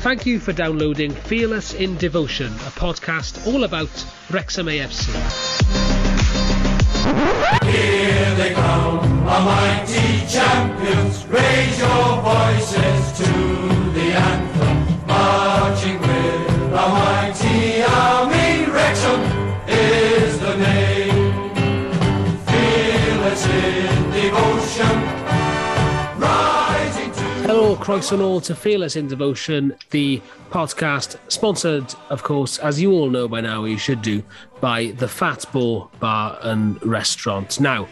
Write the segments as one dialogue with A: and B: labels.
A: Thank you for downloading Fearless in Devotion, a podcast all about Wrexham AFC.
B: Here they come, a mighty champions. Raise your voices to the anthem, marching with mighty
A: Christ and all to Fearless in Devotion, the podcast sponsored, of course, as you all know by now, you should do, by the Fat Boar Bar and Restaurant. Now,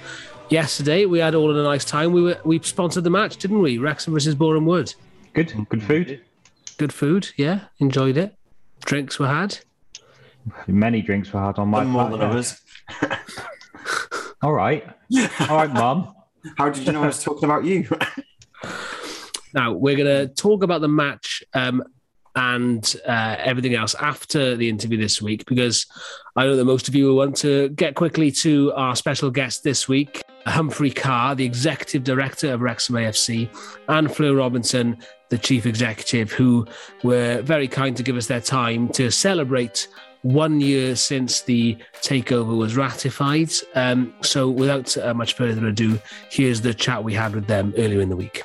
A: yesterday we had all in a nice time. We were we sponsored the match, didn't we? Wrexham versus Boreham Wood.
C: Good, good food.
A: Good food, yeah, enjoyed it. Drinks were had.
C: Many drinks were had on my
D: more than others.
C: All right, all right, mum.
D: How did you know I was talking about you?
A: Now we're going to talk about the match um, and uh, everything else after the interview this week because I know that most of you will want to get quickly to our special guest this week, Humphrey Ker, the executive director of Wrexham AFC, and Fleur Robinson, the chief executive, who were very kind to give us their time to celebrate one year since the takeover was ratified. Um, so, without uh, much further ado, here's the chat we had with them earlier in the week.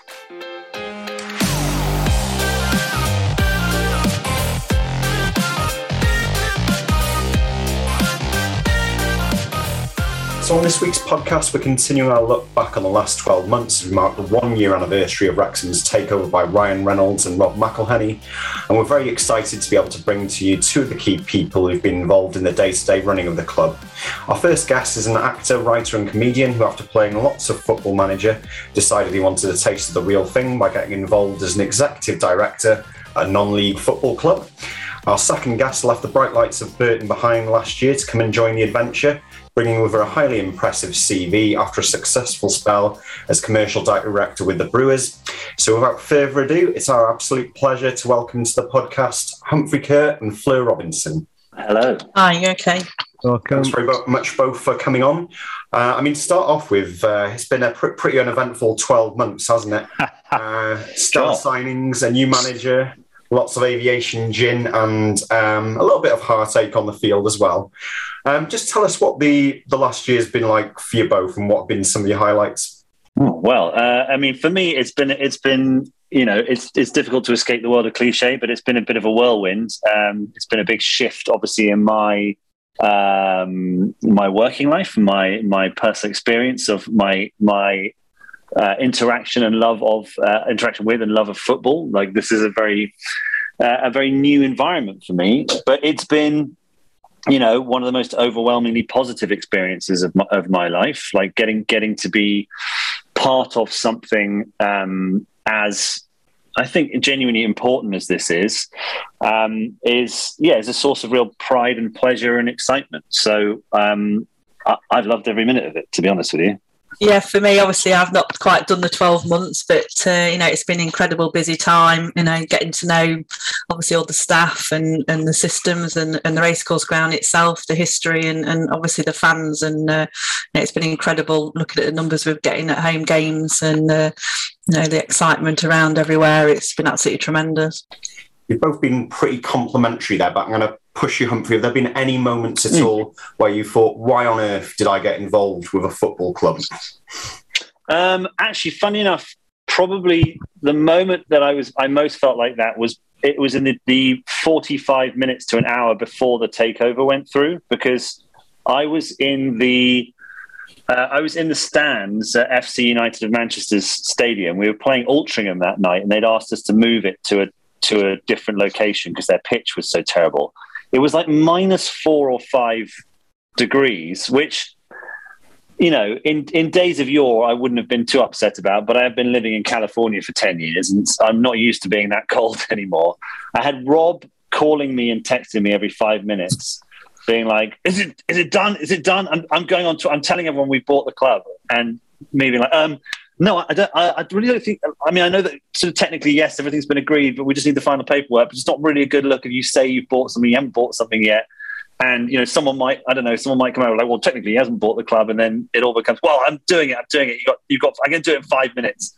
E: On this week's podcast, we're continuing our look back on the last 12 months as we mark the one year anniversary of Wrexham's takeover by Ryan Reynolds and Rob McElhenney. And we're very excited to be able to bring to you two of the key people who've been involved in the day to day running of the club. Our first guest is an actor, writer, and comedian who, after playing lots of football manager, decided he wanted a taste of the real thing by getting involved as an executive director at a non league football club. Our second guest left the bright lights of Burton behind last year to come and join the adventure, bringing with her a highly impressive CV after a successful spell as commercial director with the Brewers. So, without further ado, it's our absolute pleasure to welcome to the podcast Humphrey Ker and Fleur Robinson.
D: Hello.
F: Hi, you okay?
C: Welcome.
E: Thanks very much both for coming on. Uh, I mean, to start off with, uh, it's been a pr- pretty uneventful 12 months, hasn't it? uh, star
D: Sure.
E: signings, a new manager, lots of aviation gin, and um, a little bit of heartache on the field as well. Um, just tell us what the, the last year's been like for you both and what have been some of your highlights.
G: Well, uh, I mean, for me, it's been it's been you know it's it's difficult to escape the world of cliche, but it's been a bit of a whirlwind. Um, it's been a big shift, obviously, in my um, my working life, my my personal experience of my my uh, interaction and love of uh, interaction with and love of football. Like this is a very uh, a very new environment for me, but it's been you know one of the most overwhelmingly positive experiences of my, of my life. Like getting getting to be part of something um, as I think genuinely important as this is, um, is yeah, is a source of real pride and pleasure and excitement. So um, I, I've loved every minute of it, to be honest with you.
F: Yeah, for me, obviously, I've not quite done the 12 months, but, uh, you know, it's been an incredible busy time, you know, getting to know obviously all the staff and, and the systems and, and the racecourse ground itself, the history and, and obviously the fans. And uh, it's been incredible looking at the numbers we're getting at home games and, uh, you know, the excitement around everywhere. It's been absolutely tremendous.
E: You've both been pretty complimentary there, but I'm going to push you, Humphrey. Have there been any moments at all where you thought, why on earth did I get involved with a football club?
G: Um, actually, funny enough, probably the moment that I was I most felt like that was it was in the, the 45 minutes to an hour before the takeover went through because I was in the uh, I was in the stands at FC United of Manchester's stadium. We were playing Altrincham that night, and they'd asked us to move it to a to a different location because their pitch was so terrible. It was like minus four or five degrees, which you know, in, in days of yore, I wouldn't have been too upset about, but I have been living in California for 10 years and I'm not used to being that cold anymore. I had Rob calling me and texting me every five minutes, being like, Is it is it done? Is it done? I'm, I'm going on to, I'm telling everyone we bought the club. And me being like, um, no, I don't. I, I really don't think. I mean, I know that sort of technically, yes, everything's been agreed, but we just need the final paperwork. But it's not really a good look if you say you've bought something, you haven't bought something yet, and you know someone might, I don't know, someone might come over like, well, technically he hasn't bought the club, and then it all becomes, well, I'm doing it, I'm doing it. You got, you got, I can do it in five minutes,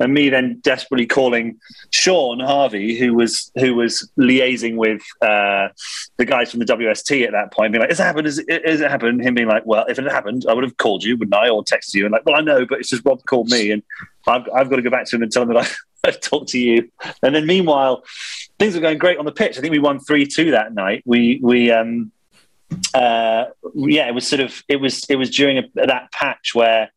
G: and me then desperately calling Shaun Harvey, who was who was liaising with uh, the guys from the WST at that point, being like, "Has it happened? Has it happened?" Him being like, "Well, if it had happened, I would have called you, wouldn't I, or texted you?" And like, "Well, I know, but it's just Rob called me, and I've, I've got to go back to him and tell him that I, I've talked to you." And then meanwhile, things were going great on the pitch. I think we won three two that night. We we um uh yeah, it was sort of it was it was during a, that patch where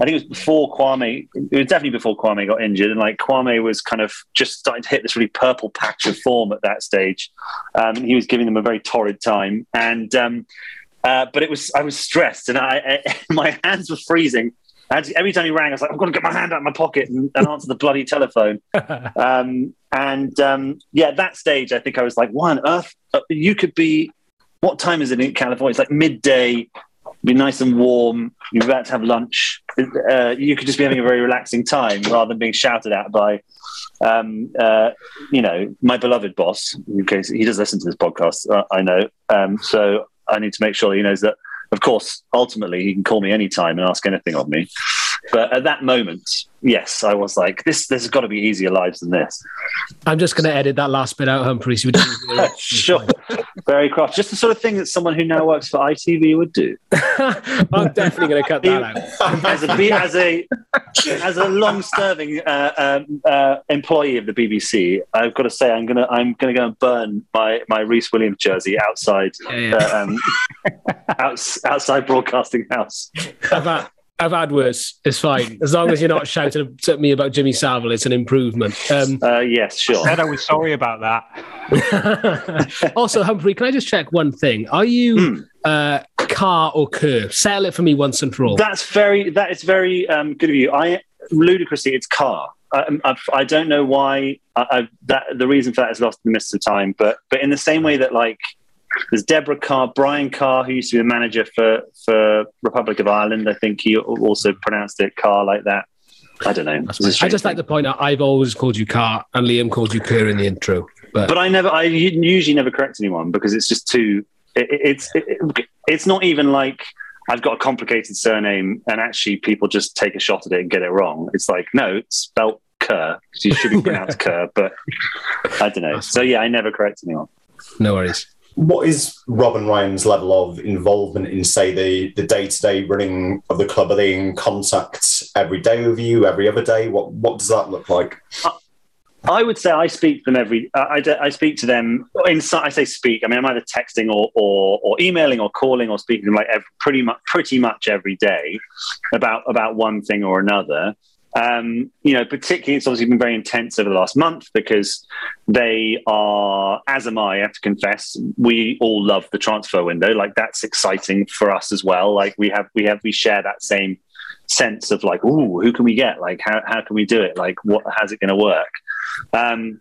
G: I think it was before Kwame. It was definitely before Kwame got injured, and like Kwame was kind of just starting to hit this really purple patch of form at that stage. Um, he was giving them a very torrid time, and um, uh, but it was I was stressed, and I, I my hands were freezing. Had every time he rang, I was like, "I've got to get my hand out of my pocket and, and answer the bloody telephone." um, and um, yeah, at that stage, I think I was like, "Why on earth? Uh, you could be. What time is it in California? It's like midday. Be nice and warm. You're about to have lunch. Uh, you could just be having a very relaxing time rather than being shouted at by, um, uh, you know, my beloved boss. In case he does listen to this podcast, uh, I know. Um, so I need to make sure he knows that. Of course, ultimately, he can call me anytime and ask anything of me. But at that moment, yes, I was like, "This, there's got to be easier lives than this."
A: I'm just going to edit that last bit out, Humphrey. So we don't hear it.
G: Sure, very cross. Just the sort of thing that someone who now works for ITV would do.
A: I'm definitely going to cut that out.
G: As a B- as a as a long-serving uh, um, uh, employee of the BBC, I've got to say I'm gonna I'm gonna go and burn my my Reese Williams jersey outside
A: Yeah, yeah.
G: uh, um, outs, outside Broadcasting House.
A: I've had, I've had worse. It's fine. As long as you're not shouting at me about Jimmy Savile, it's an improvement. Um,
G: Uh, yes, sure.
C: Said I was sorry about that.
A: also, Humphrey, can I just check one thing? Are you uh, car or curb? Settle it for me once and for all.
G: That's very that is very um, good of you. I ludicrously, it's car. I, I, I don't know why. I, I, that the reason for that is lost in the midst of time. But but in the same way that like there's Deborah Kerr, Brian Kerr, who used to be the manager for for Republic of Ireland. I think he also pronounced it Carr like that. I don't know. A
A: I just like to point out I've always called you car and Liam called you Kerr in the intro. But,
G: but I never. I usually never correct anyone because it's just too. It, it- it's it, it's not even like I've got a complicated surname and actually people just take a shot at it and get it wrong. It's like no, it's spelt Ker. You should be pronounced Kerr, but I don't know. So yeah, I never correct anyone.
A: no worries.
E: What is Rob and Ryan's level of involvement in, say, the the day to day running of the club? Are they in contact every day with you, every other day? What what does that look like?
G: I would say I speak to them every. I, I, I speak to them. In, I say speak. I mean, I'm either texting or, or, or emailing or calling or speaking to them like every, pretty much pretty much every day about about one thing or another. Um, you know, particularly it's obviously been very intense over the last month because they are, as am I, I have to confess, we all love the transfer window. Like that's exciting for us as well. Like we have we have we share that same sense of like, ooh, who can we get? Like how how can we do it? Like what how's it going to work? Um,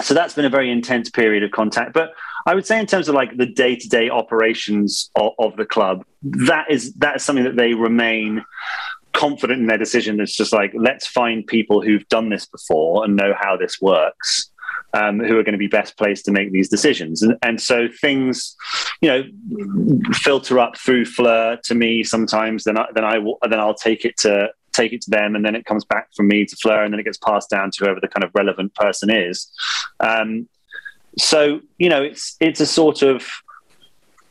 G: so that's been a very intense period of contact. But I would say, in terms of like the day to day operations of, of the club, that is that is something that they remain confident in their decision. It's just like let's find people who've done this before and know how this works. Um, who are going to be best placed to make these decisions, and, and so things, you know, filter up through Fleur to me sometimes. Then I, then I will, then I'll take it to take it to them, and then it comes back from me to Fleur, and then it gets passed down to whoever the kind of relevant person is. Um, so you know, it's it's a sort of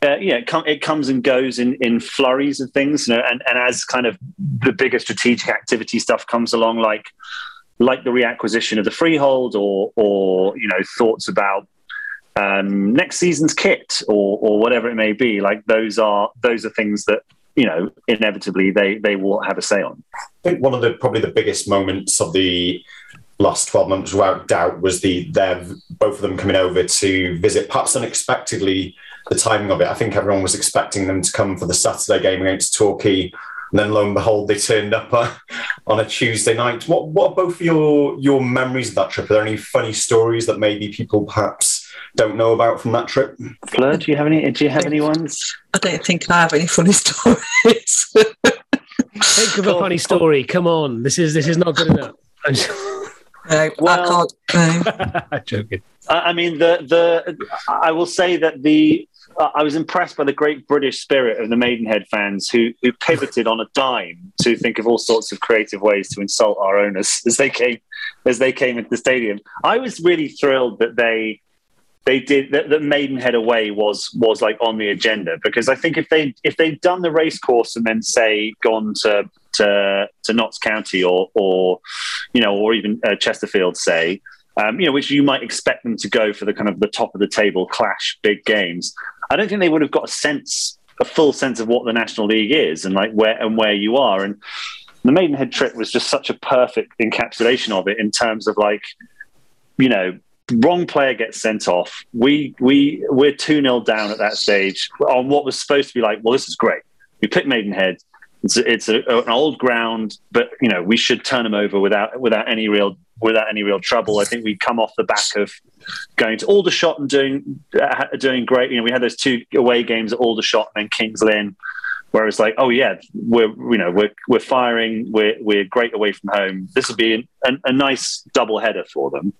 G: uh, yeah, it, com- it comes and goes in, in flurries of things, you know, and, and as kind of the bigger strategic activity stuff comes along, like like the reacquisition of the freehold, or or you know thoughts about um, next season's kit, or or whatever it may be, like those are those are things that you know inevitably they they will have a say on.
E: I think one of the probably the biggest moments of the last 12 months without doubt was the their both of them coming over to visit perhaps unexpectedly the timing of it i think everyone was expecting them to come for the saturday game against torquay and then lo and behold they turned up uh, on a tuesday night what what are both your your memories of that trip are there any funny stories that maybe people perhaps don't know about from that trip
G: Fleur, do you have any? Do you have any ones?
F: I don't think I have any funny stories.
A: Think of a funny story. Come on, this is this is not good enough. I'm,
F: no,
G: Well-
F: I can't. No.
A: I'm joking.
G: I mean, the the I will say that the I was impressed by the great British spirit of the Maidenhead fans who who pivoted on a dime to think of all sorts of creative ways to insult our owners as they came as they came into the stadium. I was really thrilled that they they did that, that Maidenhead away was was like on the agenda because I think if they if they'd done the race course and then say gone to to to Notts County or or you know or even uh, Chesterfield say um, you know which you might expect them to go for the kind of the top of the table clash big games I don't think they would have got a sense a full sense of what the National League is and like where and where you are and the Maidenhead trip was just such a perfect encapsulation of it in terms of like you know wrong player gets sent off. We we we're two 0 down at that stage on what was supposed to be like. Well, this is great. We pick Maidenhead. It's it's a, an old ground, but you know we should turn them over without without any real without any real trouble. I think we come off the back of going to Aldershot and doing uh, doing great. You know, we had those two away games at Aldershot and then Kings Lynn, where it's like, oh yeah, we're you know we're we're firing, we're we're great away from home. This would be an, a nice double header for them.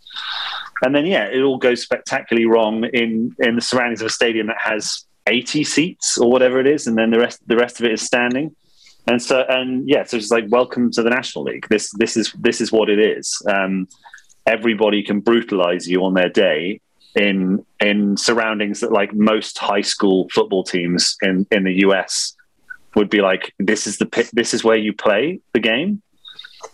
G: And then yeah, it all goes spectacularly wrong in in the surroundings of a stadium that has 80 seats or whatever it is, and then the rest the rest of it is standing. And so and yeah, so it's like welcome to the National League. This this is this is what it is. Um, everybody can brutalize you on their day in in surroundings that like most high school football teams in in the US would be like this is the this is where you play the game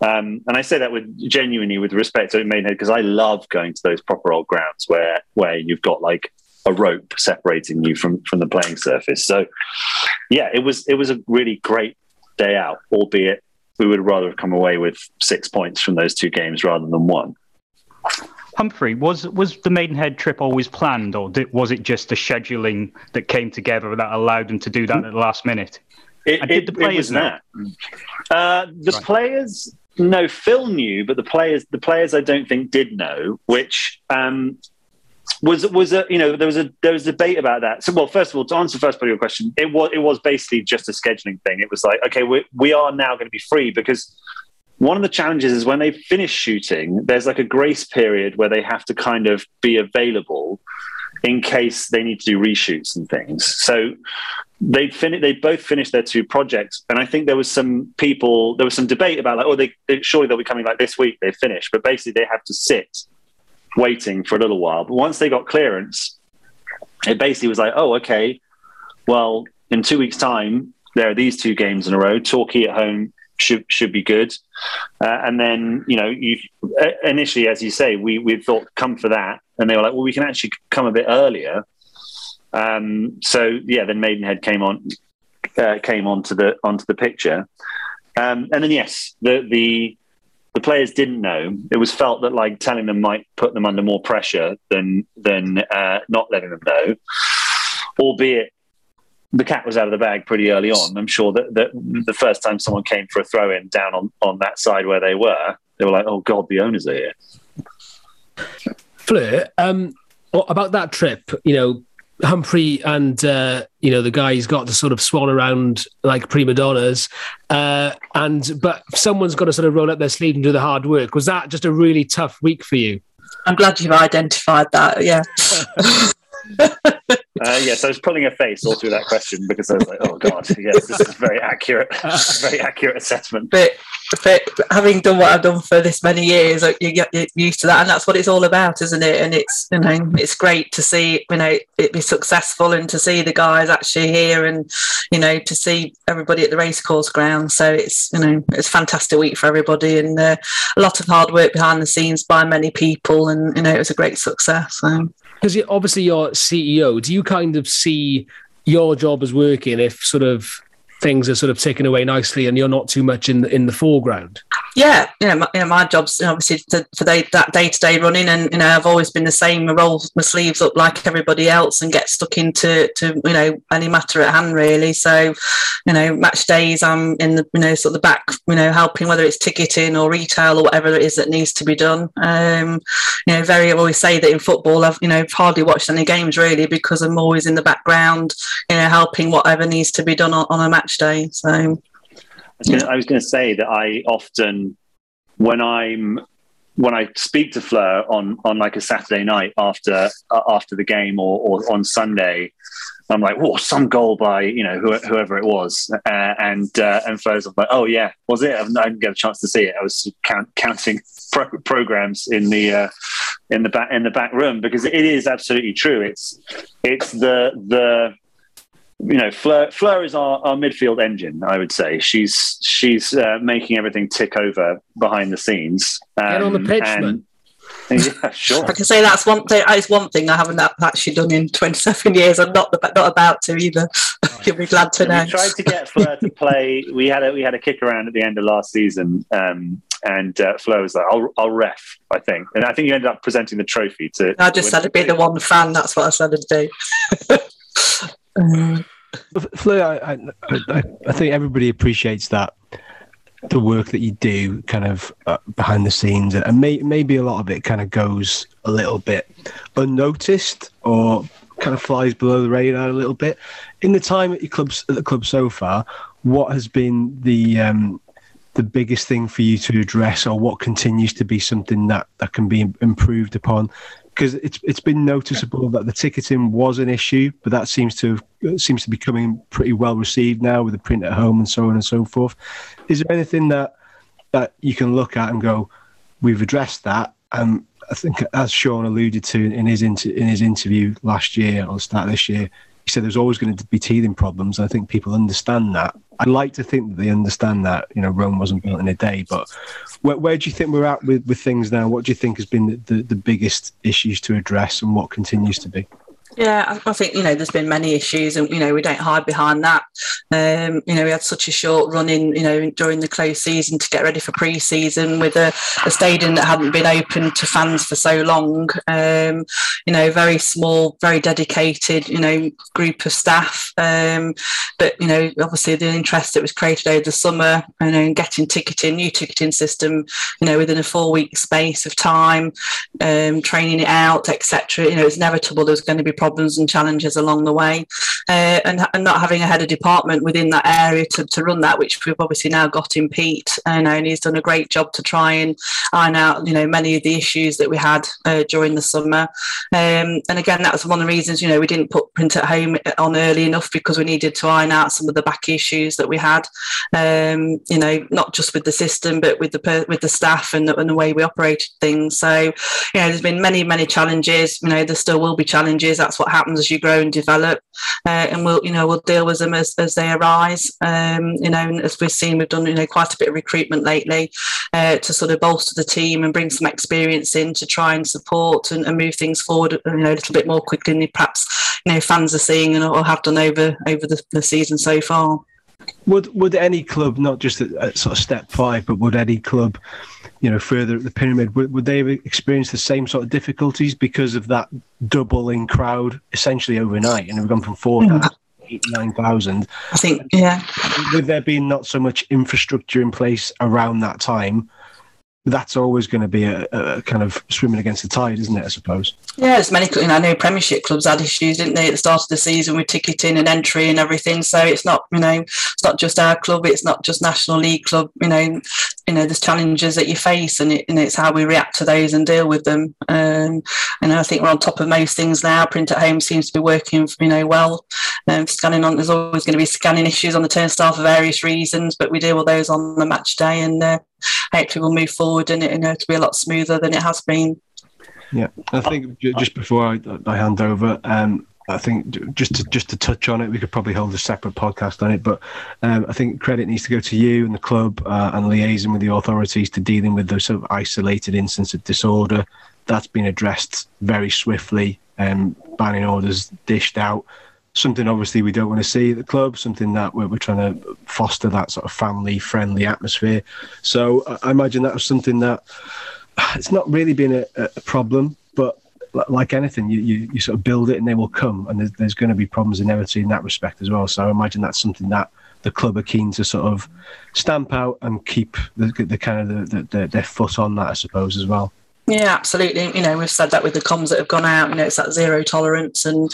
G: um, and I say that with genuinely with respect to Maidenhead because I love going to those proper old grounds where where you've got like a rope separating you from from the playing surface. So yeah, it was it was a really great day out, albeit we would rather have come away with six points from those two games rather than one.
C: Humphrey, was was the Maidenhead trip always planned, or did, was it just the scheduling that came together that allowed them to do that at the last minute?
G: It,
C: And did the
G: it
C: players
G: was
C: know?
G: that. Uh, the
C: Right.
G: players, no, Phil knew, but the players, the players, I don't think did know. Which um, was was a you know there was a there was a debate about that. So, well, first of all, to answer the first part of your question, it was it was basically just a scheduling thing. It was like, okay, we we are now going to be free because one of the challenges is when they finish shooting, there's like a grace period where they have to kind of be available in case they need to do reshoots and things. So they fin- they both finished their two projects, and I think there was some people there was some debate about like, oh, they, surely they'll be coming like this week. They finished, but basically they have to sit waiting for a little while. But once they got clearance, it basically was like, oh, okay, well, in two weeks' time, there are these two games in a row. Torquay at home should should be good, uh, and then you know, you uh, initially, as you say, we we thought come for that, and they were like, well, we can actually come a bit earlier. Um, so yeah, then Maidenhead came on uh, came onto the onto the picture, um, and then yes, the the the players didn't know. It was felt that like telling them might put them under more pressure than than uh, not letting them know. Albeit the cat was out of the bag pretty early on. I'm sure that, that the first time someone came for a throw in down on, on that side where they were, they were like, "Oh God, the owners are here."
A: Fleur, um, about that trip, you know, Humphrey and uh, you know the guys got to sort of swan around like prima donnas, uh, and but someone's got to sort of roll up their sleeve and do the hard work. Was that just a really tough week for you?
F: I'm glad you've identified that. Yeah.
G: Uh, yes, I was pulling a face all through that question because I was like, "Oh God, yes, this is very accurate, very accurate assessment."
F: but, but having done what I've done for this many years, like, you get used to that, and that's what it's all about, isn't it? And it's you know it's great to see you know it be successful and to see the guys actually here, and you know to see everybody at the racecourse ground. So it's you know it's a fantastic week for everybody, and uh, a lot of hard work behind the scenes by many people, and you know it was a great success. So.
A: Because you, obviously you're CEO. Do you kind of see your job as working if sort of things are sort of taken away nicely and you're not too much in the, in the foreground?
F: Yeah, you know, my, you know, my job's obviously to, for that day to day running, and you know, I've always been the same. I roll my sleeves up like everybody else and get stuck into to you know any matter at hand really. So, you know, match days, I'm in the you know sort of the back, you know, helping whether it's ticketing or retail or whatever it is that needs to be done. Um, you know, very I always say that in football, I've you know hardly watched any games really because I'm always in the background, you know, helping whatever needs to be done on, on a match day. So.
G: I was gonna- I was going to say that I often, when I'm when I speak to Fleur on on like a Saturday night after uh, after the game or, or on Sunday, I'm like, "Whoa, some goal by you know who, whoever it was," uh, and uh, and Fleur's like, "Oh yeah, was it? I didn't get a chance to see it. I was count, counting pro- programs in the uh, in the back in the back room because it is absolutely true. It's it's the the you know, Fleur, Fleur is our, our midfield engine. I would say she's she's uh, making everything tick over behind the scenes. Um,
A: Get on the pitch,
G: and-
A: man.
G: Yeah, sure.
F: I can say that's one thing. It's one thing I haven't actually done in 27 years. I'm not not about to either. You'll be glad to know.
G: we tried to get Fleur to play. We had a we had a kick around at the end of last season, um, and uh, Fleur was like, "I'll I'll ref," I think, and I think you ended up presenting the trophy to.
F: I just said to be the one fan. That's what I said to do. Um,
H: Fleur, I, I, I, I think everybody appreciates that the work that you do kind of uh, behind the scenes and may, maybe a lot of it kind of goes a little bit unnoticed or kind of flies below the radar a little bit. In the time at your clubs at the club so far what has been the um, the biggest thing for you to address or what continues to be something that that can be improved upon because it's it's been noticeable that the ticketing was an issue, but that seems to seems to be coming pretty well received now with the print at home and so on and so forth. Is there anything that that you can look at and go, we've addressed that? And I think, as Shaun alluded to in his inter- in his interview last year or start this year, he said there's always going to be teething problems. I think people understand that. I'd like to think that they understand that. You know, Rome wasn't built in a day, but where, where do you think we're at with, with things now? What do you think has been the, the, the biggest issues to address and what continues to be?
F: Yeah, I- think you know there's been many issues, and you know we don't hide behind that. Um, you know we had such a short run in, you know, during the close season to get ready for pre-season with a, a stadium that hadn't been open to fans for so long. Um, you know, very small, very dedicated, you know, group of staff. Um, but you know, obviously the interest that was created over the summer, you know, in getting ticketing, new ticketing system, you know, within a four-week space of time, um, training it out, etc. You know, it's inevitable there's going to be problems and challenges along the way, uh, and, and not having a head of department within that area to, to run that, which we've obviously now got in Pete, you know, and he's done a great job to try and iron out, you know, many of the issues that we had uh, during the summer. Um, and again, that was one of the reasons, you know, we didn't put print at home on early enough because we needed to iron out some of the back issues that we had. Um, you know, not just with the system, but with the with the staff and the, and the way we operated things. So, you know, there's been many many challenges. You know, there still will be challenges. That's what happens as you grow and develop, uh, and we'll you know we'll deal with them as, as they arise. Um, you know, as we've seen, we've done you know quite a bit of recruitment lately uh, to sort of bolster the team and bring some experience in to try and support and, and move things forward. You know, a little bit more quickly than perhaps you know fans are seeing and or have done over over the, the season so far.
H: Would would any club, not just at, at sort of step five, but would any club, you know, further up the pyramid, would, would they have experienced the same sort of difficulties because of that double in crowd essentially overnight? And we've gone from four thousand mm. to eight, nine thousand.
F: I think yeah.
H: With there being not so much infrastructure in place around that time, that's always going to be a, a kind of swimming against the tide, isn't it? I suppose.
F: Yeah, there's many. You know, I know Premiership clubs had issues, didn't they, at the start of the season with ticketing and entry and everything. So it's not, you know, it's not just our club. It's not just National League club. You know, you know, there's challenges that you face, and, it, and it's how we react to those and deal with them. Um, and I think we're on top of most things now. Print at home seems to be working, you know, well. Um, scanning on, there's always going to be scanning issues on the turnstile for various reasons, but we deal with those on the match day, and uh, hopefully we'll move forward and it, you know, to be a lot smoother than it has been.
H: Yeah, I think just before I, I hand over, um, I think just to just to touch on it, we could probably hold a separate podcast on it. But um, I think credit needs to go to you and the club uh, and liaising with the authorities to dealing with those sort of isolated instances of disorder. That's been addressed very swiftly. Um, banning orders dished out. Something obviously we don't want to see at the club. Something that we're, we're trying to foster that sort of family-friendly atmosphere. So I- imagine that was something that it's not really been a, a problem, but like anything, you, you, you sort of build it and they will come, and there's, there's going to be problems inevitably in that respect as well. So I imagine that's something that the club are keen to sort of stamp out and keep the, the kind of the, the, their foot on that, I suppose, as well.
F: Yeah, absolutely. You know, we've said that with the comms that have gone out. You know, it's that zero tolerance, and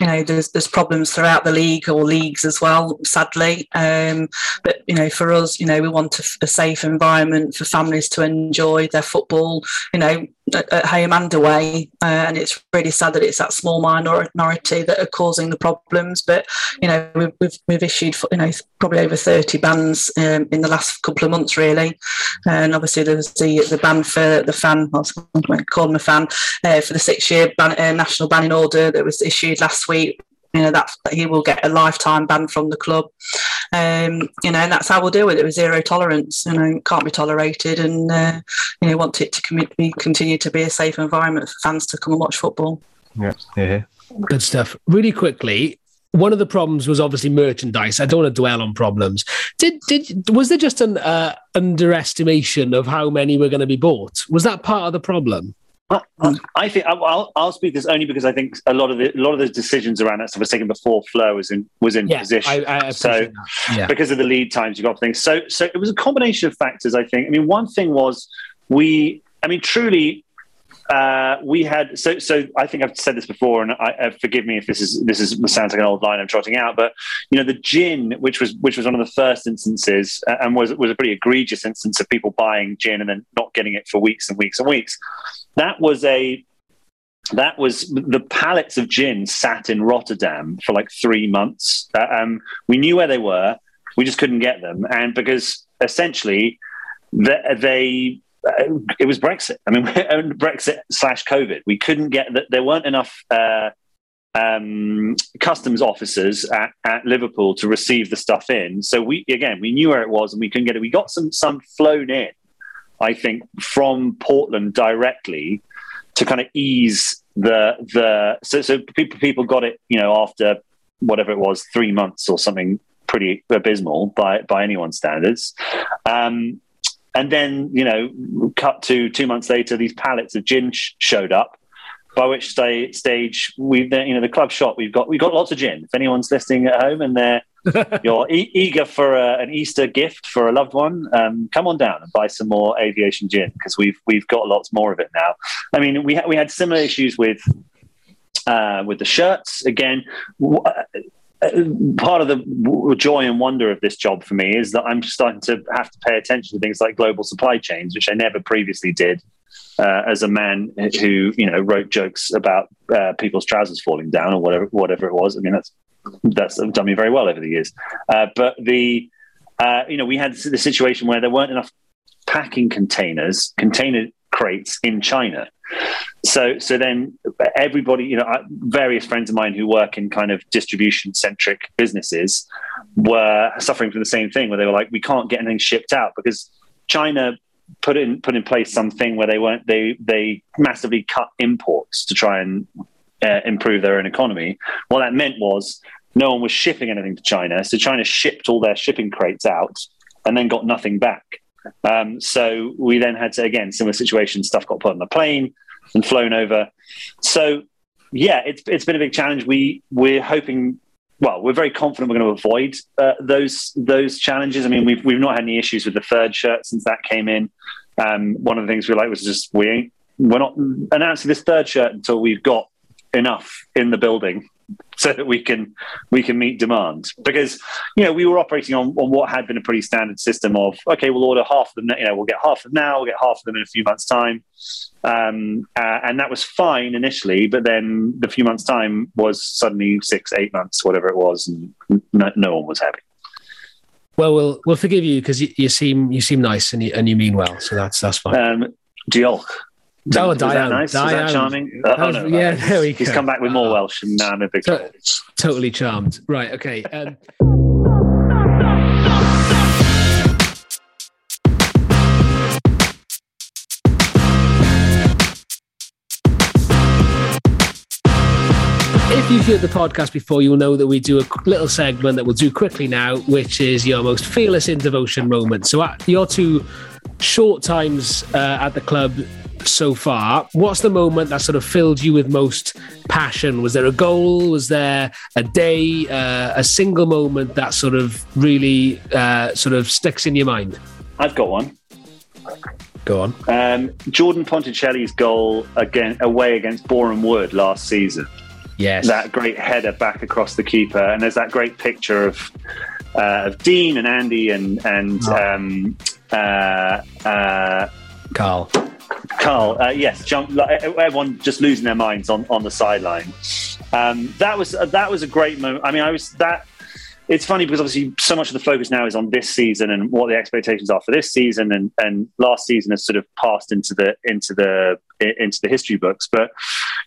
F: you know, there's there's problems throughout the league or leagues as well. Sadly, um, but you know, for us, you know, we want a, a safe environment for families to enjoy their football. You know, at, at home and away, uh, and it's really sad that it's that small minority that are causing the problems. But you know, we've we've, we've issued you know probably over thirty bans um, in the last couple of months, really, and obviously there was the the ban for the fan. Going to call him a fan uh, for the six-year ban, uh, national banning order that was issued last week. You know that he will get a lifetime ban from the club. Um, you know, and that's how we'll deal with it with zero tolerance. You know, can't be tolerated, and uh, you know, want it to com- be, continue to be a safe environment for fans to come and watch football.
H: Yeah, yeah.
A: Good stuff. Really quickly, one of the problems was obviously merchandise. I don't want to dwell on problems. Did did was there just an uh, underestimation of how many were going to be bought? Was that part of the problem?
G: I, I think I'll, I'll speak this only because I think a lot of the a lot of those decisions around that stuff was taken before Flo was in was in
A: Yeah,
G: position.
A: I- I
G: so.
A: Yeah.
G: because of the lead times, you got things. So so it was a combination of factors. I think. I mean, one thing was we. I mean, truly, uh, we had so so. I think I've said this before, and I, uh, forgive me if this is this is sounds like an old line I'm trotting out, but you know, the gin, which was which was one of the first instances, uh, and was was a pretty egregious instance of people buying gin and then not getting it for weeks and weeks and weeks. That was a that was the pallets of gin sat in Rotterdam for like three months. Uh, um, we knew where they were, we just couldn't get them, and because essentially they, they uh, it was Brexit. I mean, Brexit slash COVID. We couldn't get that. There weren't enough. Uh, um, customs officers at, at Liverpool to receive the stuff in. So we again we knew where it was and we couldn't get it. We got some some flown in, I think, from Portland directly to kind of ease the the so so people people got it you know after whatever it was three months or something pretty abysmal by by anyone's standards. Um, and then you know cut to two months later these pallets of gin sh- showed up by which sta- stage we you know the club shop we've got we've got lots of gin if anyone's listening at home and they're you're e- eager for a, an easter gift for a loved one? Um, come on down and buy some more aviation gin because we've we've got lots more of it now. I mean we, ha- we had similar issues with uh, with the shirts. Again w- uh, part of the joy and wonder of this job for me is that I'm starting to have to pay attention to things like global supply chains, which I never previously did. Uh, as a man who you know wrote jokes about uh, people's trousers falling down or whatever whatever it was, I mean that's that's done me very well over the years. Uh, but the uh, you know we had the situation where there weren't enough packing containers, container crates in China. So, so then everybody, you know, various friends of mine who work in kind of distribution centric businesses were suffering from the same thing, where they were like, we can't get anything shipped out because China put in put in place something where they weren't they they massively cut imports to try and uh, improve their own economy. What that meant was no one was shipping anything to China, so China shipped all their shipping crates out and then got nothing back. Um, so we then had to again similar situation. Stuff got put on the plane and flown over. So yeah, it's it's been a big challenge. We we're hoping. Well, we're very confident we're going to avoid uh, those those challenges. I mean, we've we've not had any issues with the third shirt since that came in. Um, one of the things we like was just we we're not announcing this third shirt until we've got enough in the building so that we can we can meet demand. Because you know we were operating on, on what had been a pretty standard system of okay we'll order half of them you know we'll get half of them now we'll get half of them in a few months time. Um, uh, and that was fine initially but then the few months time was suddenly six eight months whatever it was and no, no one was happy.
A: Well, we'll we'll forgive you because you, you seem you seem nice and you, and you mean well, so that's that's fine.
G: um, diolch
A: Oh,
G: was that
A: Diane,
G: nice? Was that charming?
A: That
G: oh, no,
A: yeah, there we go.
G: He's come back with more Welsh, and now I'm in big trouble.
A: totally charmed. Right. Okay. Um, If you've heard the podcast before, you'll know that we do a little segment that we'll do quickly now, which is your most fearless in devotion moment. So, at your two short times uh, at the club so far, what's the moment that sort of filled you with most passion? Was there a goal? Was there a day, uh, a single moment that sort of really uh, sort of sticks in your mind?
G: I've got one.
A: Go on.
G: Um, Jordan Ponticelli's goal again away against Boreham Wood last season.
A: Yes.
G: That great header back across the keeper, and there's that great picture of uh, of Dean and Andy and and um, uh, uh,
A: Carl.
G: Carl, uh, yes, jump, like, everyone just losing their minds on, on the sideline. Um, that was uh, that was a great moment. I mean, I was that. It's funny because obviously so much of the focus now is on this season and what the expectations are for this season, and, and last season has sort of passed into the into the into the history books. But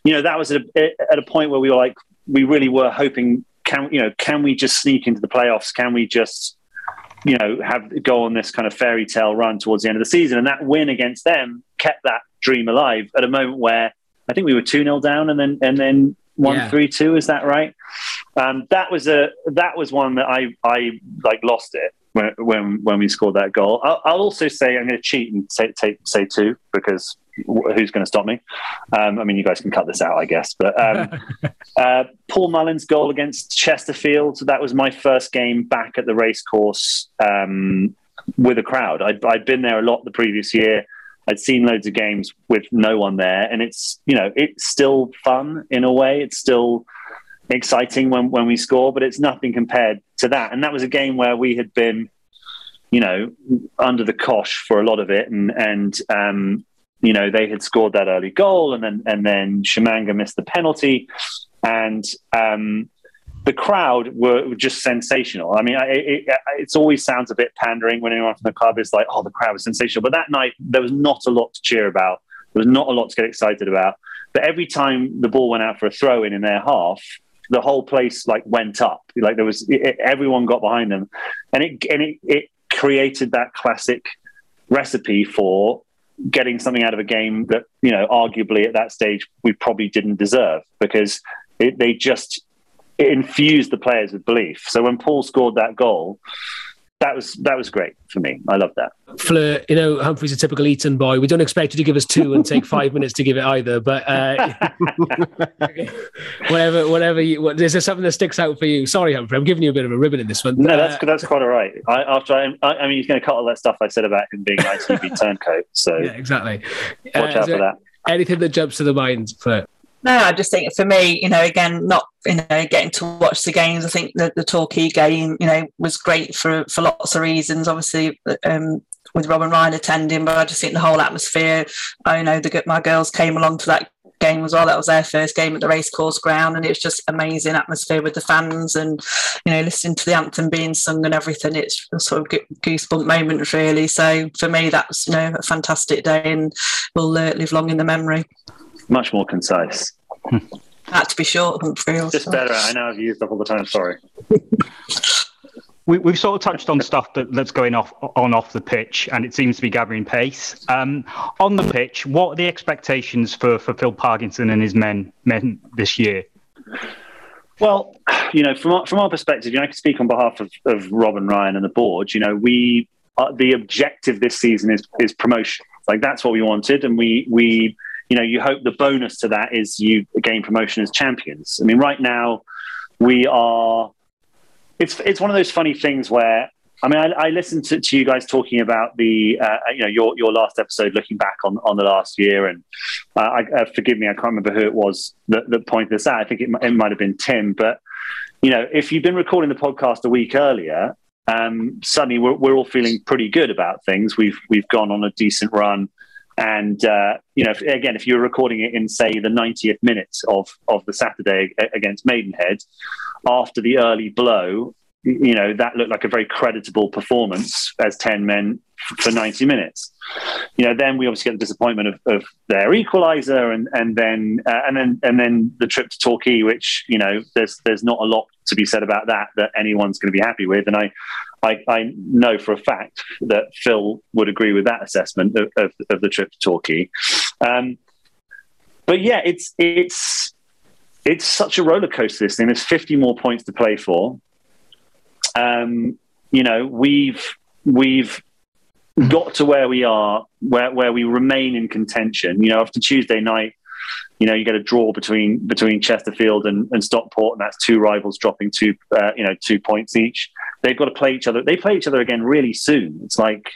G: you know, that was at a, at a point where we were like, we really were hoping, can you know, can we just sneak into the playoffs? Can we just you know, have go on this kind of fairy tale run towards the end of the season. And that win against them kept that dream alive at a moment where I think we were 2 0 down and then and then one
A: Yeah.
G: three two. Is that right? Um, that was a that was one that I I like lost it when when, when we scored that goal. I'll, I'll also say I'm going to cheat and say take, say two because who's going to stop me? Um, I mean, you guys can cut this out, I guess. But um, uh, Paul Mullin's goal against Chesterfield. So that was my first game back at the racecourse um, with a crowd. I'd, I'd been there a lot the previous year. I'd seen loads of games with no one there, and it's you know it's still fun in a way. It's still exciting when when we score, but it's nothing compared to that. And that was a game where we had been, you know, under the cosh for a lot of it, and and um, you know they had scored that early goal, and then and then Shamanga missed the penalty, and um, the crowd were just sensational. I mean, it, it, it's always sounds a bit pandering when anyone from the club is like, "Oh, the crowd was sensational," but that night there was not a lot to cheer about. There was not a lot to get excited about. But every time the ball went out for a throw in in their half, the whole place like went up. Like there was it, everyone got behind them, and it and it, it created that classic recipe for getting something out of a game that you know arguably at that stage we probably didn't deserve because it, they just infused the players with belief. So when Paul scored that goal, that was that was great for me. I love that.
A: Fleur, you know, Humphrey's a typical Eton boy. We don't expect you to give us two and take five minutes to give it either. But uh, whatever, whatever. You, what, is there something that sticks out for you? Sorry, Humphrey, I'm giving you a bit of a ribbon in this one.
G: No,
A: Uh,
G: that's that's quite all right. I, after I, I, I mean, he's going to cut all that stuff I said about him being an ITV turncoat. So
A: yeah, exactly.
G: watch
A: Uh,
G: out for that.
A: Anything that jumps to the mind, Fleur?
F: No, I just think for me, you know, again, not you know getting to watch the games. I think the the Torquay game, you know, was great for for lots of reasons. Obviously, um, with Rob and Ryan attending, but I just think the whole atmosphere. I know the my girls came along to that game as well. That was their first game at the racecourse ground, and it was just amazing atmosphere with the fans and you know listening to the anthem being sung and everything. It's a sort of go- goosebump moment, really. So for me, that was you know a fantastic day, and will uh, live long in the memory.
G: Much more concise.
F: Had to be short, Humphrey. also.
G: Just better. I know I've used up all the time. Sorry.
C: We, we've sort of touched on stuff that, that's going off on off the pitch, and it seems to be gathering pace. Um, on the pitch, what are the expectations for, for Phil Parkinson and his men men this year?
G: Well, you know, from our, from our perspective, you know, I can speak on behalf of, of Rob and Ryan and the board. You know, we uh, the objective this season is is promotion. Like that's what we wanted, and we we you know you hope the bonus to that is you gain promotion as champions. I mean, right now we are. It's it's one of those funny things where I mean, I, I listened to, to you guys talking about the, uh, you know, your your last episode, looking back on, on the last year, and uh, I, uh, forgive me, I can't remember who it was that, that pointed this out. I think it, it might have been Tim, but you know, if you've been recording the podcast a week earlier, um, suddenly we're, we're all feeling pretty good about things. We've we've gone on a decent run, and uh, you know, if, again, if you're recording it in say the 90th minute of of the Saturday against Maidenhead, after the early blow, you know that looked like a very creditable performance as 10 men for 90 minutes. You know, then we obviously get the disappointment of, of their equaliser, and and then uh, and then and then the trip to Torquay, which you know, there's there's not a lot to be said about that that anyone's going to be happy with, and I. I, I know for a fact that Phil would agree with that assessment of, of, of the trip to Torquay. Um, but yeah, it's it's it's such a roller coaster. This thing. There's 50 more points to play for. Um, you know, we've we've got to where we are, where where we remain in contention. You know, after Tuesday night, you know, you get a draw between between Chesterfield and, and Stockport, and that's two rivals dropping two, uh, you know, two points each. They've got to play each other. They play each other again really soon. It's like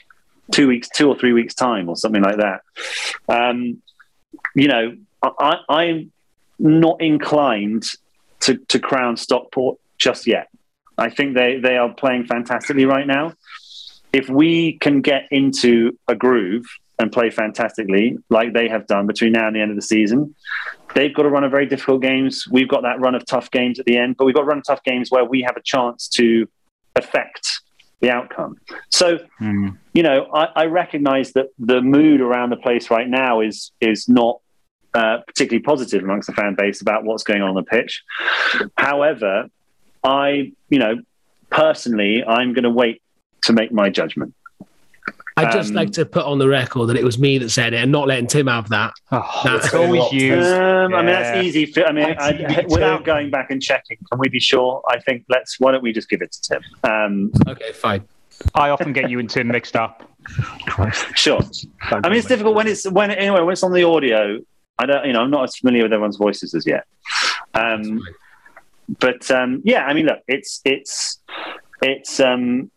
G: two weeks, two or three weeks time, or something like that. Um, you know, I, I'm not inclined to, to crown Stockport just yet. I think they, they are playing fantastically right now. If we can get into a groove and play fantastically, like they have done between now and the end of the season, they've got to run a very difficult games. We've got that run of tough games at the end, but we've got a run of tough games where we have a chance to affect the outcome. So,
C: Mm.
G: you know, I, I recognize that the mood around the place right now is is not uh, particularly positive amongst the fan base about what's going on on the pitch. However, I, you know, personally, I'm going to wait to make my judgment.
A: I'd just
G: Um,
A: like to put on the record that it was me that said it and not letting Tim have that.
C: Oh,
A: That's
C: it's always you.
G: Um, I mean, that's easy. For, I mean, I, without going back and checking, can we be sure? I think let's. Why don't we just give it to Tim? Um,
A: Okay, fine.
C: I often get you and Tim mixed up.
H: Christ.
G: sure. I mean, it's difficult when it's when anyway when it's on the audio. I don't, you know, I'm not as familiar with everyone's voices as yet. Um, but um, yeah, I mean, look, it's it's it's um,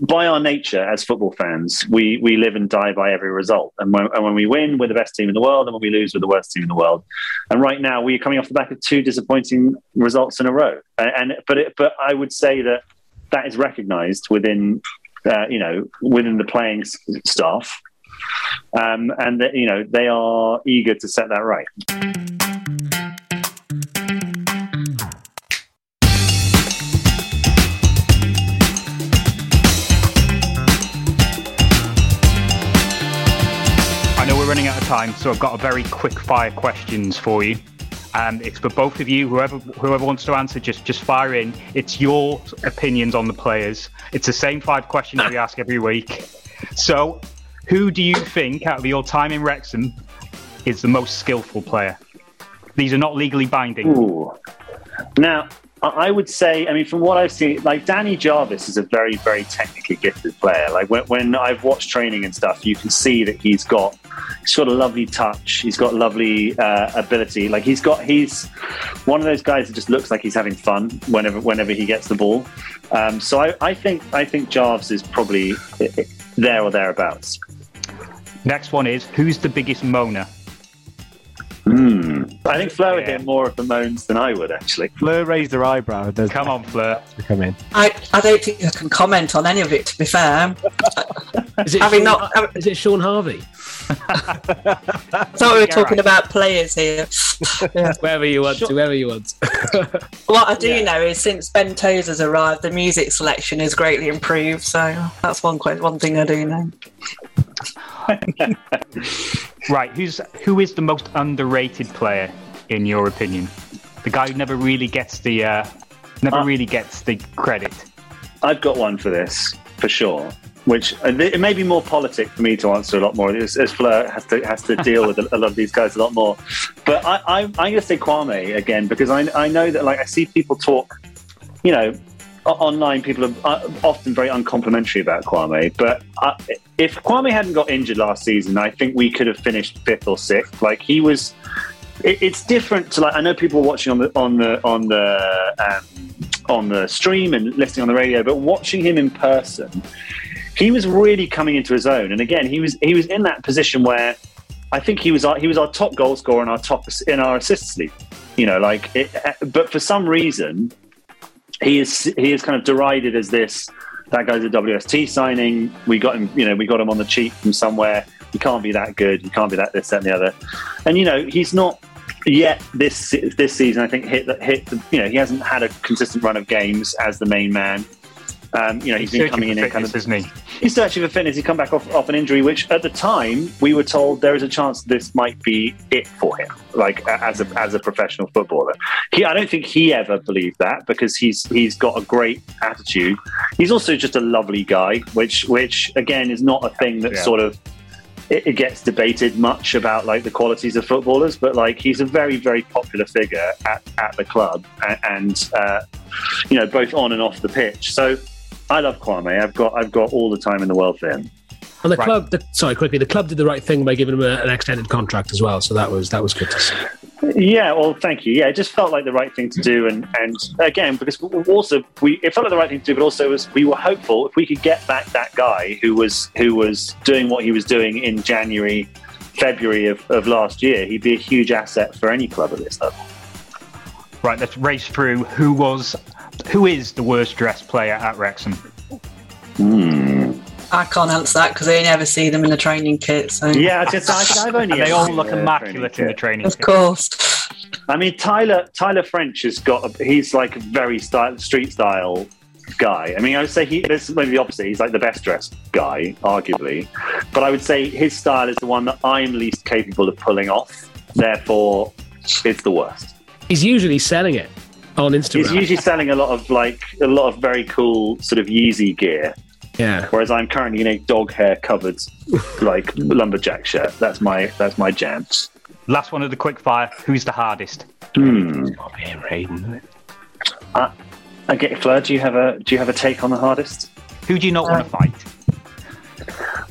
G: by our nature as football fans, we we live and die by every result. And when, and when we win, we're the best team in the world, and when we lose, we're the worst team in the world. And right now, we're coming off the back of two disappointing results in a row. And, and but it, but I would say that that is recognised within uh, you know within the playing staff. Um, and that you know they are eager to set that right.
C: Time, so I've got a very quick fire questions for you. Um, it's for both of you. Whoever whoever wants to answer, just just fire in. It's your opinions on the players. It's the same five questions we ask every week. So, who do you think out of your time in Wrexham is the most skillful player? These are not legally binding.
G: Ooh. Now, I would say, I mean, from what I've seen, like Danny Jarvis is a very, very technically gifted player. Like when, when I've watched training and stuff, you can see that he's got he's got a lovely touch. He's got lovely uh, ability. Like he's got he's one of those guys that just looks like he's having fun whenever whenever he gets the ball. Um, so I, I think I think Jarvis is probably eh, eh, there or thereabouts.
C: Next one is who's the biggest moaner?
G: I think Flo would
C: Yeah.
G: hear more of the moans than I would actually.
H: Fleur raised her eyebrow. There's
C: Come on, Fleur.
H: to come in.
F: I, I don't think I can comment on any of it, to be fair.
A: Is it,
F: Having
A: Shaun,
F: not-
A: is it Shaun Harvey?
F: I thought we were talking about players here.
A: Wherever you want to, wherever you want.
F: What I do know is since Ben Tozer's arrived, the music selection has greatly improved. So that's one que- one thing I do know.
C: Right, who's who is the most underrated player in your opinion? The guy who never really gets the uh, never
G: Uh,
C: really gets the credit.
G: I've got one for this for sure. Which uh, it may be more politic for me to answer a lot more, as, as Fleur has to has to deal with a, lot of these guys a lot more. But I, I, I'm going to say Kwame again because I, I know that like I see people talk, you know, online people are uh, often very uncomplimentary about Kwame. But uh, if Kwame hadn't got injured last season, I think we could have finished fifth or sixth. Like he was, it, it's different to like I know people watching on the on the on the um, on the stream and listening on the radio, but watching him in person, he was really coming into his own. And again, he was he was in that position where I think he was our, he was our top goal scorer and our top in our assists league. You know, like, it, but for some reason, he is he is kind of derided as this. That guy's a WST signing. We got him, you know, we got him on the cheap from somewhere. He can't be that good. He can't be that this, that, and the other. And you know, he's not yet this this season. I think hit hit. The, you know, he hasn't had a consistent run of games as the main man. Um, you know, he's been coming in
C: for
G: and kind of
C: fitness, isn't he?
G: He's searching for fitness. He come back off, off an injury, which at the time we were told there is a chance this might be it for him, like as a as a professional footballer. He, I don't think he ever believed that because he's he's got a great attitude. He's also just a lovely guy, which which again is not a thing that
C: Yeah.
G: sort of it, it gets debated much about like the qualities of footballers, but like he's a very very popular figure at, at the club and, and uh, you know both on and off the pitch. So I love Kwame. I've got I've got all the time in the world for him.
A: And the
C: Right.
A: club, the, sorry, quickly, the club did the right thing by giving him a, an extended contract as well. So that was that was good to see.
G: Yeah, well, thank you. Yeah, it just felt like the right thing to do, and and again because also we it felt like the right thing to do, but also was we were hopeful if we could get back that guy who was who was doing what he was doing in January, February of, of last year, he'd be a huge asset for any club at this level.
C: Right, let's race through who was, who is the worst dressed player at Wrexham. Hmm.
F: I can't answer that because I never see them in the training kit. So
G: Yeah, I just I, I've only
C: they all look immaculate in the
G: kit.
C: training.
F: of
C: kit.
F: course.
G: I mean, Tyler Tyler French has got a, he's like a very style, street style guy. I mean, I would say he this maybe the opposite. He's like the best dressed guy, arguably, but I would say his style is the one that I'm least capable of pulling off. Therefore, it's the worst.
A: He's usually selling it on Instagram.
G: He's usually selling a lot of like a lot of very cool sort of Yeezy gear,
A: yeah.
G: whereas I'm currently in a dog hair covered like lumberjack shirt. That's my that's my jam.
C: Last one of the quick fire. Who's the hardest?
G: Hmm.
H: Yeah, Raiden, isn't it?
G: I get Fleur. Do you have a do you have a take on the hardest?
C: Who do you not want to fight?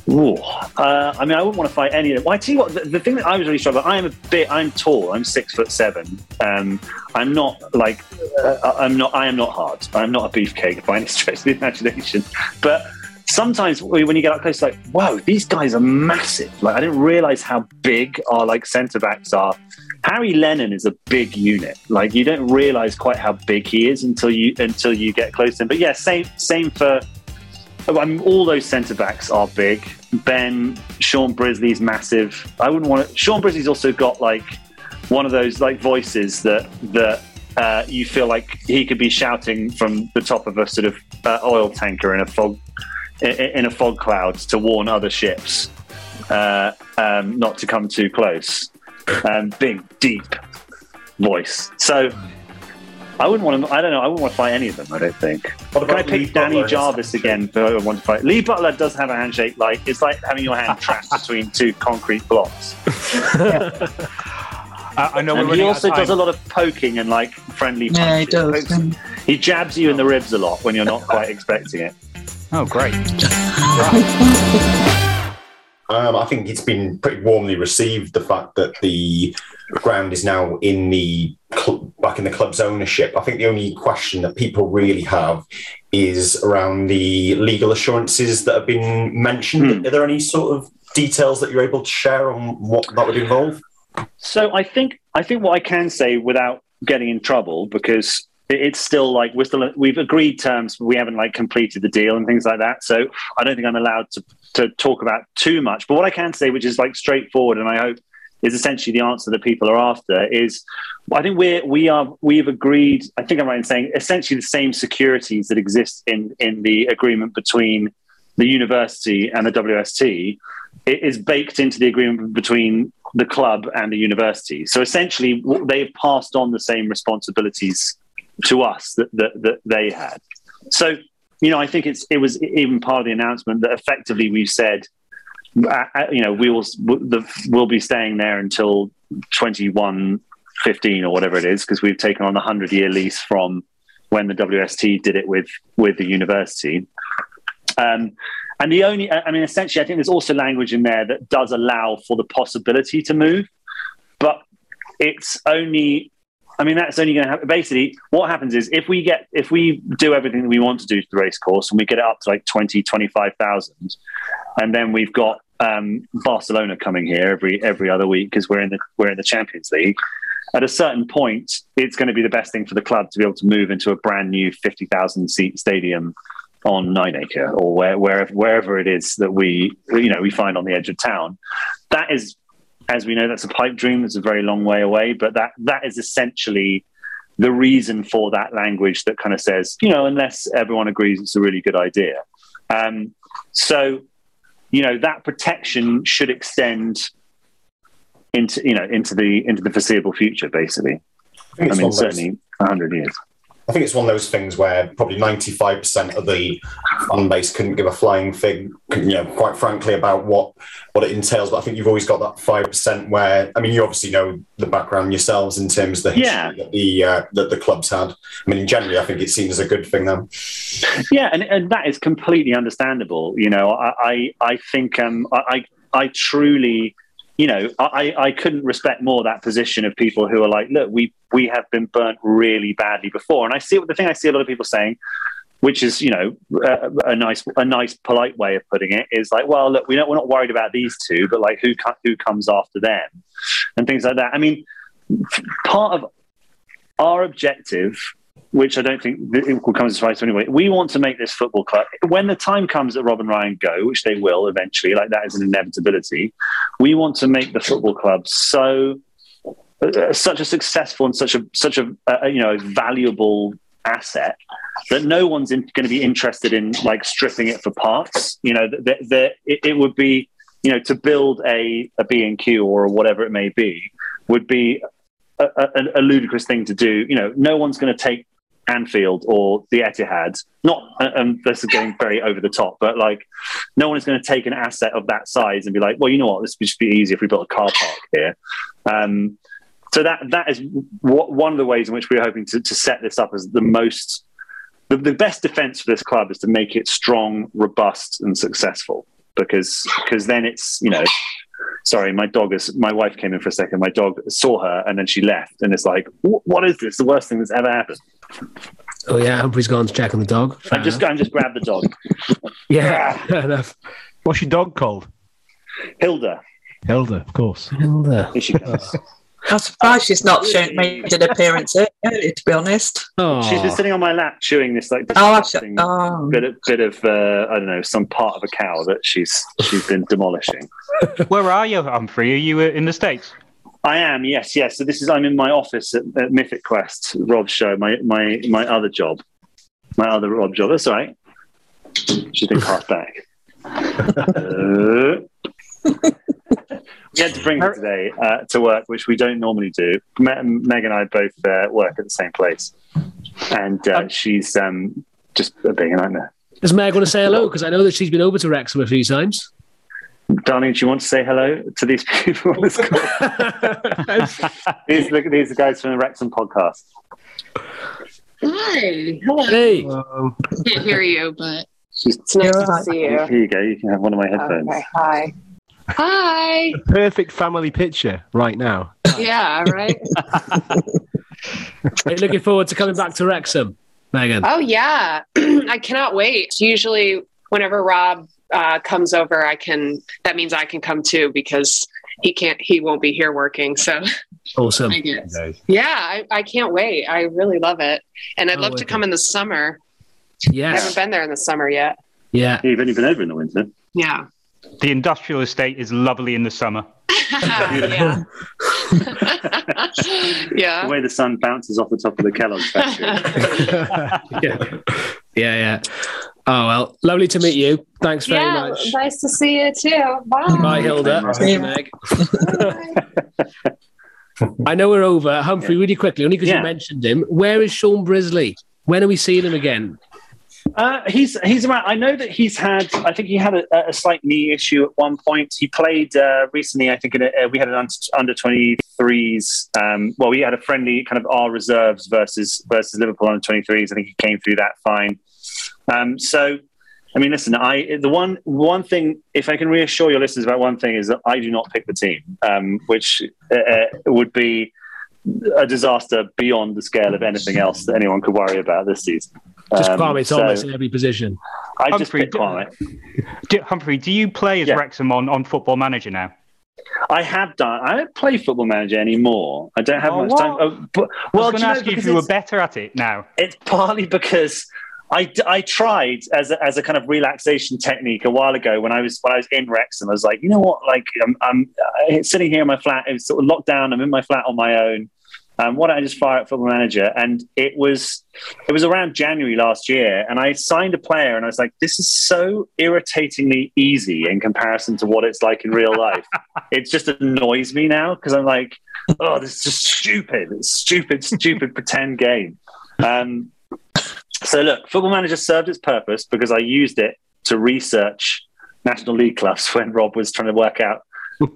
G: Ooh, uh, I mean, I wouldn't want to fight any of them. Well, I tell you what, the, the thing that I was really struggling. I am a bit. I'm tall. I'm six foot seven. Um, I'm not like. Uh, I'm not. I am not hard. I'm not a beefcake by any stretch of the imagination. But sometimes when you get up close, like, wow, these guys are massive. Like, I didn't realize how big our like centre backs are. Harry Lennon is a big unit. Like, you don't realize quite how big he is until you until you get close to him. But yeah, same same for. I mean, all those centre backs are big. Ben, Shaun Brisley's massive. I wouldn't want to. Shaun Brisley's also got like one of those like voices that that uh, you feel like he could be shouting from the top of a sort of uh, oil tanker in a fog in, in a fog cloud to warn other ships uh, um, not to come too close. Um, big, deep voice. So. I wouldn't want to. I don't know. I wouldn't want to fight any of them. I don't think.
E: What
G: Can I
E: about Lee
G: pick Danny
E: Butler
G: Jarvis again for I want to fight? Lee Butler does have a handshake. Like it's like having your hand trapped between two concrete blocks.
C: Uh, I know
G: And he also does a lot of poking and like friendly.
F: Yeah, he
G: punches.
F: does. Um,
G: He jabs you in the ribs a lot when you're not quite expecting it.
C: Oh, great.
E: Um, I think it's been pretty warmly received. The fact that the ground is now in the cl- back in the club's ownership. I think the only question that people really have is around the legal assurances that have been mentioned.
G: Hmm.
E: Are there any sort of details that you're able to share on what that would involve?
G: So I think I think what I can say without getting in trouble because it's still like we're still we've agreed terms, but we haven't like completed the deal and things like that. So I don't think I'm allowed to to talk about too much. But what I can say, which is like straightforward, and I hope is essentially the answer that people are after, is I think we're we are we've agreed. I think I'm right in saying essentially the same securities that exist in in the agreement between the university and the WST it is baked into the agreement between the club and the university. So essentially, they've passed on the same responsibilities to us that, that, that they had. So, you know, I think it's it was even part of the announcement that effectively we've said, you know, we will we'll be staying there until twenty one fifteen or whatever it is because we've taken on a hundred year lease from when the WST did it with with the university. Um, and the only, I mean, essentially, I think there's also language in there that does allow for the possibility to move, but it's only, I mean, that's only going to happen. Basically, what happens is if we get, if we do everything that we want to do to the race course and we get it up to like 20, 25,000, and then we've got um, Barcelona coming here every every other week because we're in the we're in the Champions League. At a certain point, it's going to be the best thing for the club to be able to move into a brand new fifty thousand seat stadium on Nine Acre or where, wherever wherever it is that we you know we find on the edge of town. That is, as we know, that's a pipe dream. It's a very long way away. But that that is essentially the reason for that language that kind of says, you know, unless everyone agrees it's a really good idea. Um, so, you know, that protection should extend into you know into the into the foreseeable future, basically.
E: I
G: I mean,
E: one of those-
G: certainly hundred years.
E: I think it's one of those things where probably 95% of the fan base couldn't give a flying fig, you know, quite frankly, about what what it entails. But I think you've always got that 5% where, I mean, you obviously know the background yourselves in terms of the history
G: Yeah.
E: that the uh, that the clubs had. I mean, generally, I think it seems a good thing then.
G: Yeah, and, and that is completely understandable. You know, I I, I think um, I I I truly you know, I, I couldn't respect more that position of people who are like, look, we we have been burnt really badly before. And I see the thing I see a lot of people saying, which is you know a, nice a nice polite way of putting it is like, well, look, we don't, we're not worried about these two, but like who who comes after them and things like that. I mean, part of our objective which I don't think it will come as a surprise to anyway. We want to make this football club when the time comes that Rob and Ryan go, which they will eventually. Like that is an inevitability. We want to make the football club so uh, such a successful and such a such a uh, you know valuable asset that no one's going to be interested in like stripping it for parts. You know, that it, it would be you know to build a a B and Q or whatever it may be would be a, a, ludicrous thing to do. You know, no one's going to take Anfield or the Etihad. Not, and this is getting very over the top, but like, no one is going to take an asset of that size and be like, well, you know what, this would just be easier if we built a car park here. Um, so that that is what, one of the ways in which we're hoping to, to set this up as the most, the, the best defense for this club is to make it strong, robust, and successful. Because because then it's you know sorry, my dog is, my wife came in for a second. My dog saw her and then she left. And it's like, what is this? The worst thing that's ever happened.
A: Oh, yeah. Humphrey's gone to check on the dog.
G: I'm just, I'm just grab the dog.
A: yeah, fair enough.
H: What's your dog called?
G: Hilda.
H: Hilda, of course.
A: Hilda.
G: Here she goes.
F: I'm surprised she's not shown, made an appearance earlier, to be honest.
A: Oh.
G: She's been sitting on my lap chewing this like
F: Oh,
G: disgusting
F: oh.
G: bit of bit of uh, I don't know some part of a cow that she's she's been demolishing.
C: Where are you, Humphrey? Are you uh, in the states?
G: I am, yes, yes. So this is I'm in my office at, at Mythic Quest, Rob's show, my my my other job, my other Rob job. That's all right. She's been cast back. Uh, we had to bring her today uh, to work, which we don't normally do. Me- Meg and I both uh, work at the same place, and uh, she's um, just a big nightmare.
A: Does Meg want to say hello? Because I know that she's been over to Wrexham a few times.
G: Darling, do you want to say hello to these people on this call? these, look, these are guys from the Wrexham podcast.
I: Hi. Hello.
A: Hey.
I: Can't hear you, but
G: She's,
I: it's nice to see you.
G: here you go. You can have one of my headphones.
I: Okay. Hi. Hi.
H: Perfect family picture right now.
I: Yeah. Right.
A: Are you looking forward to coming back to Wrexham, Megan?
I: oh yeah. I cannot wait. Usually, whenever Rob uh, comes over, I can. That means I can come too because he can't. He won't be here working. So
A: Awesome.
I: I. Yeah. I, I can't wait. I really love it, and I'd
A: Oh,
I: love to
A: wicked.
I: come in the summer. Yeah, I haven't been there in the summer yet.
A: Yeah.
G: You've only been over in the winter.
I: Yeah.
C: The industrial estate is lovely in the summer.
I: yeah.
G: The way the sun bounces off the top of the Kellogg's factory.
A: yeah. Yeah. Yeah. Oh well, lovely to meet you. Thanks very
I: Yeah.
A: much.
I: Nice to see you too. Bye.
A: Bye, Hilda.
C: Bye.
A: Thank you, Meg. I know we're over. Humphrey, really quickly, only because
G: Yeah.
A: you mentioned him. Where is Shaun Brisley? When are we seeing him again?
G: Uh, he's he's around. I know that he's had. I think he had a, a slight knee issue at one point. He played uh, recently. I think in a, uh, we had an under twenty threes. Um, well, we had a friendly kind of our reserves versus versus Liverpool under twenty threes. I think he came through that fine. Um, so, I mean, listen. I the one one thing, if I can reassure your listeners about one thing, is that I do not pick the team, um, which uh, would be a disaster beyond the scale of anything else that anyone could worry about this season.
A: Just
G: Um,
A: Kwame
G: so-
A: Thomas in every position.
G: I just
C: Humphrey,
G: picked Kwame.
C: Do, Humphrey, do you play as
G: Yeah.
C: Wrexham on, on Football Manager now?
G: I have done. I don't play Football Manager anymore. I don't have
C: Oh,
G: much
C: what?
G: time. Oh, but,
C: I
G: well,
C: was going
G: do
C: to
G: know,
C: ask you if you were better at it now.
G: It's partly because I, I tried as a, as a kind of relaxation technique a while ago when I was when I was in Wrexham. I was like, you know what? Like I'm, I'm uh, sitting here in my flat. It was sort of locked down. I'm in my flat on my own. Um, why don't I just fire up Football Manager? And it was it was around January last year, and I signed a player, and I was like, this is so irritatingly easy in comparison to what it's like in real life. it just annoys me now because I'm like, oh, this is just stupid. It's stupid, stupid pretend game. Um, so look, Football Manager served its purpose because I used it to research National League clubs when Rob was trying to work out,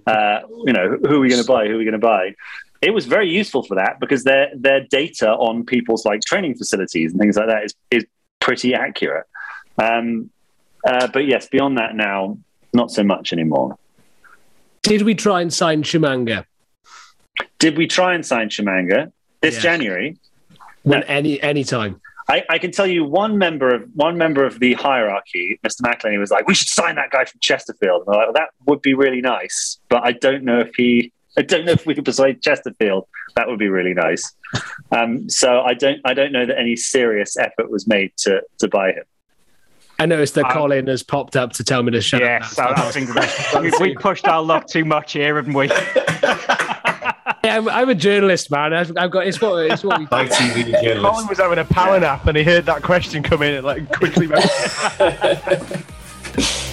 G: uh, you know, who are we going to buy, who are we going to buy. It was very useful for that because their their data on people's like training facilities and things like that is is pretty accurate. Um, uh, but yes, beyond that now, not so much anymore.
A: Did we try and sign Tshimanga
G: Did we try and sign Tshimanga this
A: Yeah.
G: January?
A: when
G: No.
A: any any time?
G: I, I can tell you one member of one member of the hierarchy, Mr. McElhenney, was like, "We should sign that guy from Chesterfield." And I'm like, well, that would be really nice, but I don't know if he. I don't know if we could persuade Chesterfield. That would be really nice. Um, so I don't. I don't know that any serious effort was made to to buy him.
A: I noticed that
C: Um,
A: Colin has popped up to tell me to shut
C: Yes, I,
A: up.
C: I think that we, we pushed our luck too much here, haven't we?
A: Yeah, I'm, I'm a journalist, man. I've, I've got it's what it's what we
E: ITV
H: Colin
E: journalist.
H: was having a power nap and he heard that question come in and like quickly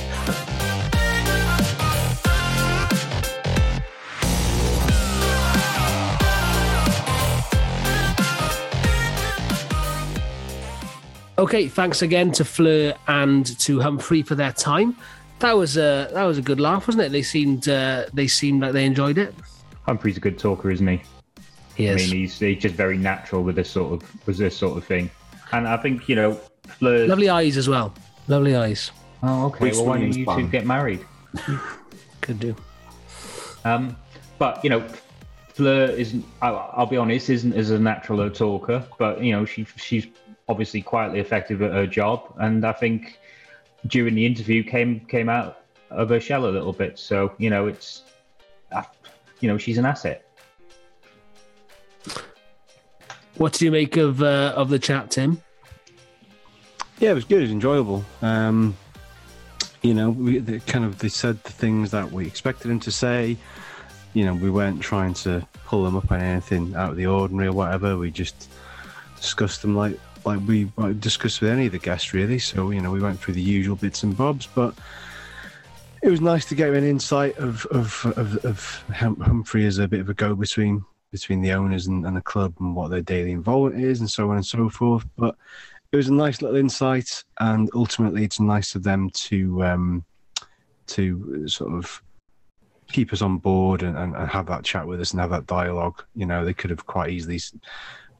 A: Okay, thanks again to Fleur and to Humphrey for their time. That was a that was a good laugh, wasn't it? They seemed uh, they seemed like they enjoyed it.
C: Humphrey's a good talker, isn't he?
A: He
C: I mean, he's, he's just very natural with this sort of with this sort of thing. And I think you know, Fleur.
A: Lovely eyes as well. Lovely eyes.
C: Oh, okay.
E: Bruce
C: Well, why don't
E: Williams
C: you two get married?
A: Could do.
C: Um, but you know, Fleur isn't. I'll, I'll be honest, isn't as a natural a talker. But you know, she she's obviously quietly effective at her job, and I think during the interview came came out of her shell a little bit. So you know, it's, you know, she's an asset.
A: What do you make of uh, of the chat, Tim?
H: Yeah, it was good. It was enjoyable. Um, you know, we they kind of they said the things that we expected them to say. You know, we weren't trying to pull them up on anything out of the ordinary or whatever. We just discussed them like like we discussed with any of the guests, really. So you know, we went through the usual bits and bobs, but it was nice to get an insight of of of, of Hum- Humphrey as a bit of a go between between the owners and, and the club and what their daily involvement is and so on and so forth. But it was a nice little insight, and ultimately, it's nice of them to um, to sort of keep us on board and, and, and have that chat with us and have that dialogue. You know, they could have quite easily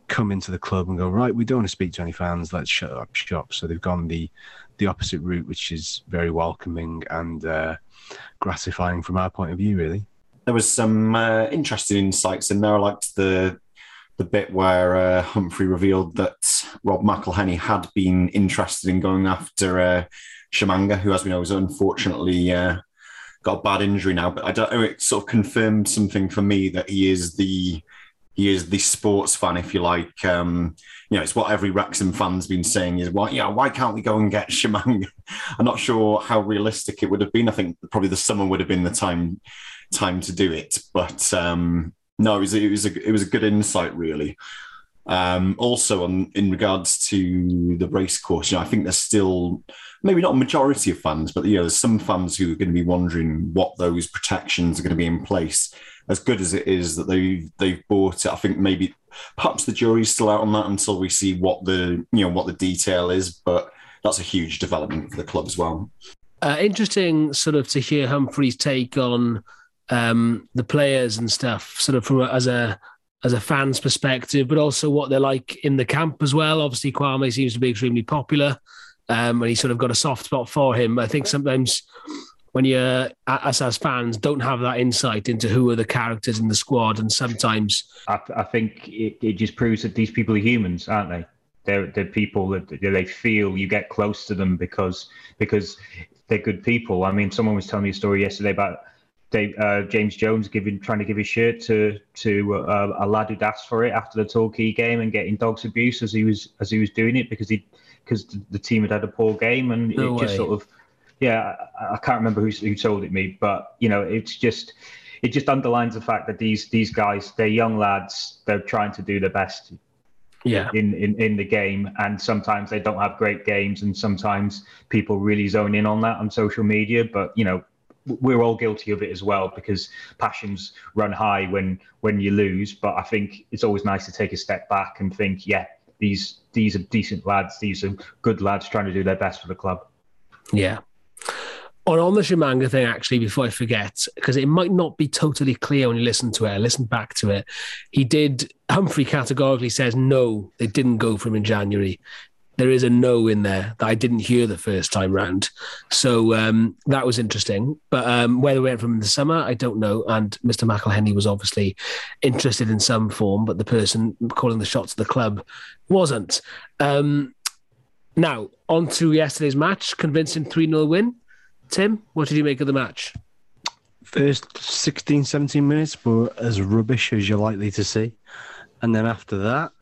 H: come into the club and go, right, we don't want to speak to any fans. Let's shut up shop. So they've gone the the opposite route, which is very welcoming and uh, gratifying from our point of view, really.
E: There was some uh, interesting insights in there. I liked the the bit where uh, Humphrey revealed that Rob McElhenney had been interested in going after uh, Tshimanga, who, as we know, has unfortunately uh, got a bad injury now. But I don't know. It sort of confirmed something for me that he is the he is the sports fan, if you like. Um, you know, it's what every Wrexham fan's been saying is, why, yeah, why can't we go and get Tshimanga? I'm not sure how realistic it would have been. I think probably the summer would have been the time time to do it. But um, no, it was it was a it was a good insight, really. Um, also, on in regards to the race course, you know, I think there's still maybe not a majority of fans, but you know, there's some fans who are going to be wondering what those protections are going to be in place. As good as it is that they've they've bought it, I think maybe perhaps the jury's still out on that until we see what the you know what the detail is. But that's a huge development for the club as well.
A: Uh, interesting, sort of, to hear Humphrey's take on um, the players and stuff, sort of from a, as a as a fan's perspective, but also what they're like in the camp as well. Obviously, Kwame seems to be extremely popular, um, and he's sort of got a soft spot for him. I think sometimes when you, us as fans, don't have that insight into who are the characters in the squad, and sometimes
C: I, I think it, it just proves that these people are humans, aren't they? They're, they're people that they feel you get close to them because because they're good people. I mean, someone was telling me a story yesterday about Dave, uh, James Jones giving trying to give his shirt to to uh, a lad who'd asked for it after the Torquay game and getting dogs abuse as he was as he was doing it because he because the, team had had a poor game and
A: No
C: it just sort of yeah I, I can't remember who, who told it me but you know it's just it just underlines the fact that these these guys they're young lads they're trying to do their best
A: yeah,
C: in, in in the game and sometimes they don't have great games and sometimes people really zone in on that on social media but you know we're all guilty of it as well because passions run high when when you lose but i think it's always nice to take a step back and think yeah these these are decent lads these are good lads trying to do their best for the club
A: Yeah. On, the Tshimanga thing, actually, before I forget, because it might not be totally clear when you listen to it, I listened back to it. He did, Humphrey categorically says, no, they didn't go for him in January. there is a no in there that I didn't hear the first time round. So um, that was interesting. But um, whether we went from the summer, I don't know. And Mr. McElhenney was obviously interested in some form, but the person calling the shots of the club wasn't. Um, now, on to yesterday's match, convincing 3 0 win. Tim, what did you make of the match?
H: First 16, 17 minutes were as rubbish as you're likely to see. And then after that,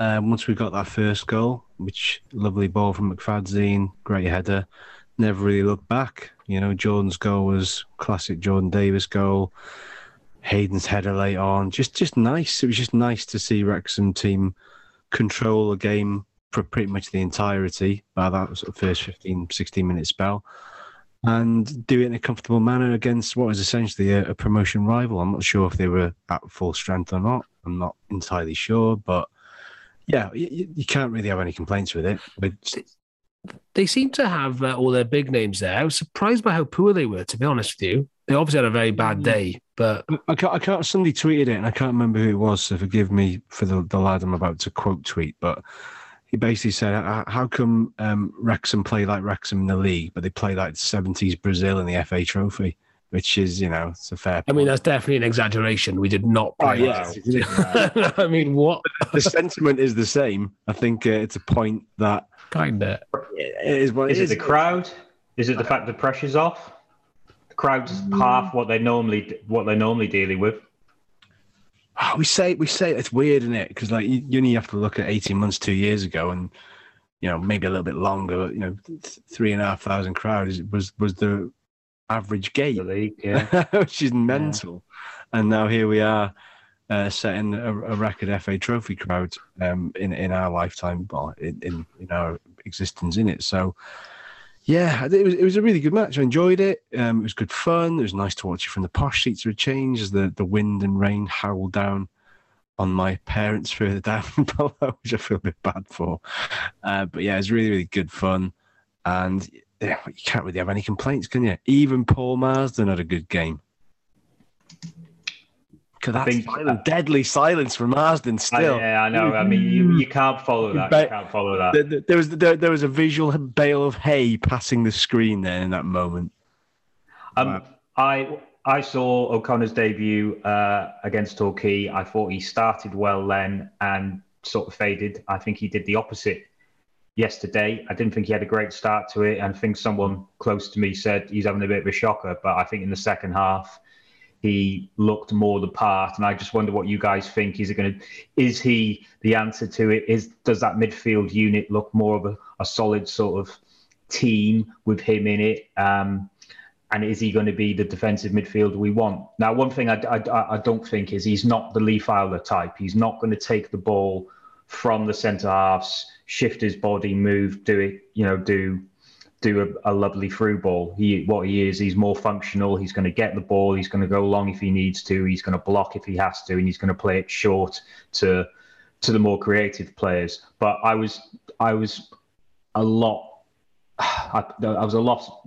H: um, once we got that first goal, which lovely ball from McFadzean, great header, never really looked back. You know, Jordan's goal was classic Jordan Davies goal. Hayden's header late on, just just nice. It was just nice to see Wrexham team control the game for pretty much the entirety by that sort of first 15, 16 minute spell and do it in a comfortable manner against what was essentially a, a, promotion rival. I'm not sure if they were at full strength or not. I'm not entirely sure, but yeah, you, you can't really have any complaints with it. But
A: they seem to have uh, all their big names there. I was surprised by how poor they were, to be honest with you. They obviously had a very bad mm. day, but
H: I can't. I can't. Somebody tweeted it, and I can't remember who it was. So forgive me for the, the lad I'm about to quote tweet, but he basically said, "How come um, Wrexham play like Wrexham in the league, but they play like '70s Brazil in the FA Trophy?" Which is, you know, it's a fair. Point.
A: I mean, that's definitely an exaggeration. We did not play. Oh, yes. I mean, what?
H: the sentiment is the same. I think uh, it's a point that
A: kind of
C: is. What is it, the crowd? Is it the fact the pressure's off? The crowd's mm. half what they normally what they're normally dealing with.
H: Oh, we say we say it's weird, isn't it? Because like you, you only have to look at eighteen months, two years ago, and you know maybe a little bit longer. You know, three and a half thousand crowds was was the average gate, the
C: league, yeah.
H: which is mental. Yeah. And now here we are, uh, setting a, a, record FA Trophy crowd um, in in our lifetime, well, in, in, in our existence in it. So, yeah, it was it was a really good match. I enjoyed it. Um, it was good fun. It was nice to watch it from the posh seats of a change as the, the wind and rain howled down on my parents further down below, which I feel a bit bad for. Uh, but yeah, it was really really good fun, and yeah, you can't really have any complaints, can you? Even Paul Marsden had a good game. Because that's think, silent, deadly silence from Marsden still.
C: I, yeah, I know. I mean, you, you can't follow that. You can't follow that.
H: There, there was there, there, was a visual bale of hay passing the screen there in that moment.
C: Um, wow. I I saw O'Connor's debut uh, against Torquay. I thought he started well then and sort of faded. I think he did the opposite yesterday. I didn't think he had a great start to it. And I think someone close to me said he's having a bit of a shocker. But I think in the second half, he looked more the part. And I just wonder what you guys think. Is it going to? Is he the answer to it? Is does that midfield unit look more of a, a solid sort of team with him in it? Um, and is he going to be the defensive midfielder we want? Now, one thing I, I, I don't think is he's not the Lee Fowler type. He's not going to take the ball from the centre halves shift his body, move, do it, you know, do do a, a, lovely through ball. He what he is, he's more functional. He's going to get the ball. He's going to go long if he needs to. He's going to block if he has to, and he's going to play it short to to the more creative players. But I was I was a lot. I, I was a lot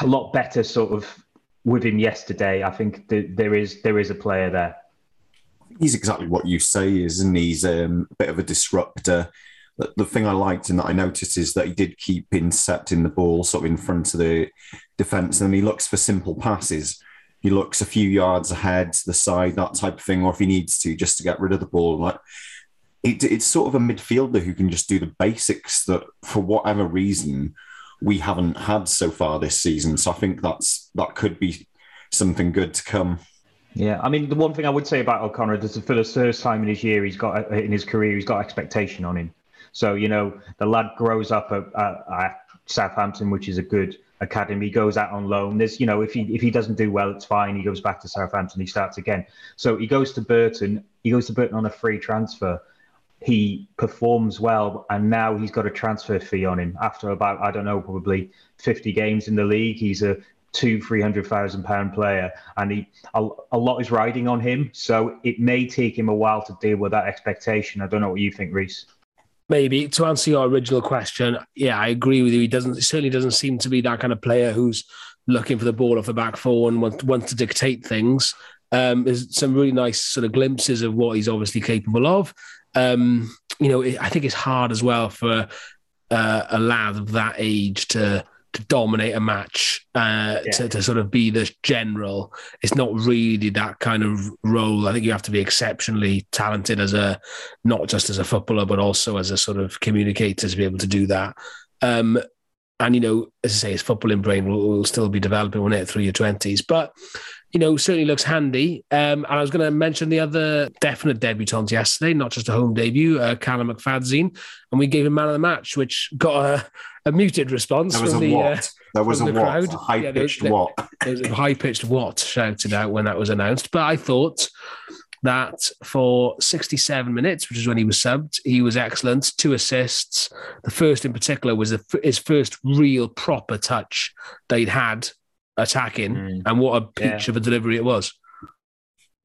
C: a lot better sort of with him yesterday. I think there is there is a player there
E: he's exactly what you say, isn't he? He's um, a bit of a disruptor. The, thing I liked and that I noticed is that he did keep intercepting the ball sort of in front of the defence, and he looks for simple passes. He looks a few yards ahead, to the side, that type of thing, or if he needs to, just to get rid of the ball. Like it, it's sort of a midfielder who can just do the basics that, for whatever reason, we haven't had so far this season. So I think that's that could be something good to come.
C: Yeah, I mean, the one thing I would say about O'Connor is for the first time in his year, he's got in his career, he's got expectation on him. So you know, the lad grows up at, at, Southampton, which is a good academy. He goes out on loan. There's, you know, if he if he doesn't do well, it's fine. He goes back to Southampton. He starts again. So he goes to Burton. He goes to Burton on a free transfer. He performs well, and now he's got a transfer fee on him after about I don't know, probably 50 games in the league. He's a two, three hundred thousand pound player, and he a, a, lot is riding on him. So it may take him a while to deal with that expectation. I don't know what you think, Reese.
A: Maybe to answer your original question, yeah, I agree with you. He doesn't he certainly doesn't seem to be that kind of player who's looking for the ball off the back four and wants, wants to dictate things. Um, there's some really nice sort of glimpses of what he's obviously capable of. Um, you know, I think it's hard as well for uh, a lad of that age to to dominate a match, uh,
C: Yeah.
A: to, to sort of be the general. It's not really that kind of role. I think you have to be exceptionally talented as a, not just as a footballer, but also as a sort of communicator to be able to do that. Um, and you know, as I say, his footballing brain will, will still be developing when it through your twenties. But you know, certainly looks handy. Um, and I was going to mention the other definite debutants yesterday, not just a home debut, uh, Callum McFadzean, and we gave him man of the match, which got a, a muted response
E: There was a
A: from the.
E: what?
A: Uh,
E: there was a
A: from the
E: what?
A: crowd.
E: A high
A: Yeah, there-
E: pitched
A: there-
E: what?
A: there was a high pitched what shouted out when that was announced. But I thought that for 67 minutes, which is when he was subbed, he was excellent. Two assists. The first in particular was the, his first real proper touch they'd had attacking,
C: Mm.
A: and what a peach
C: Yeah.
A: of a delivery it was.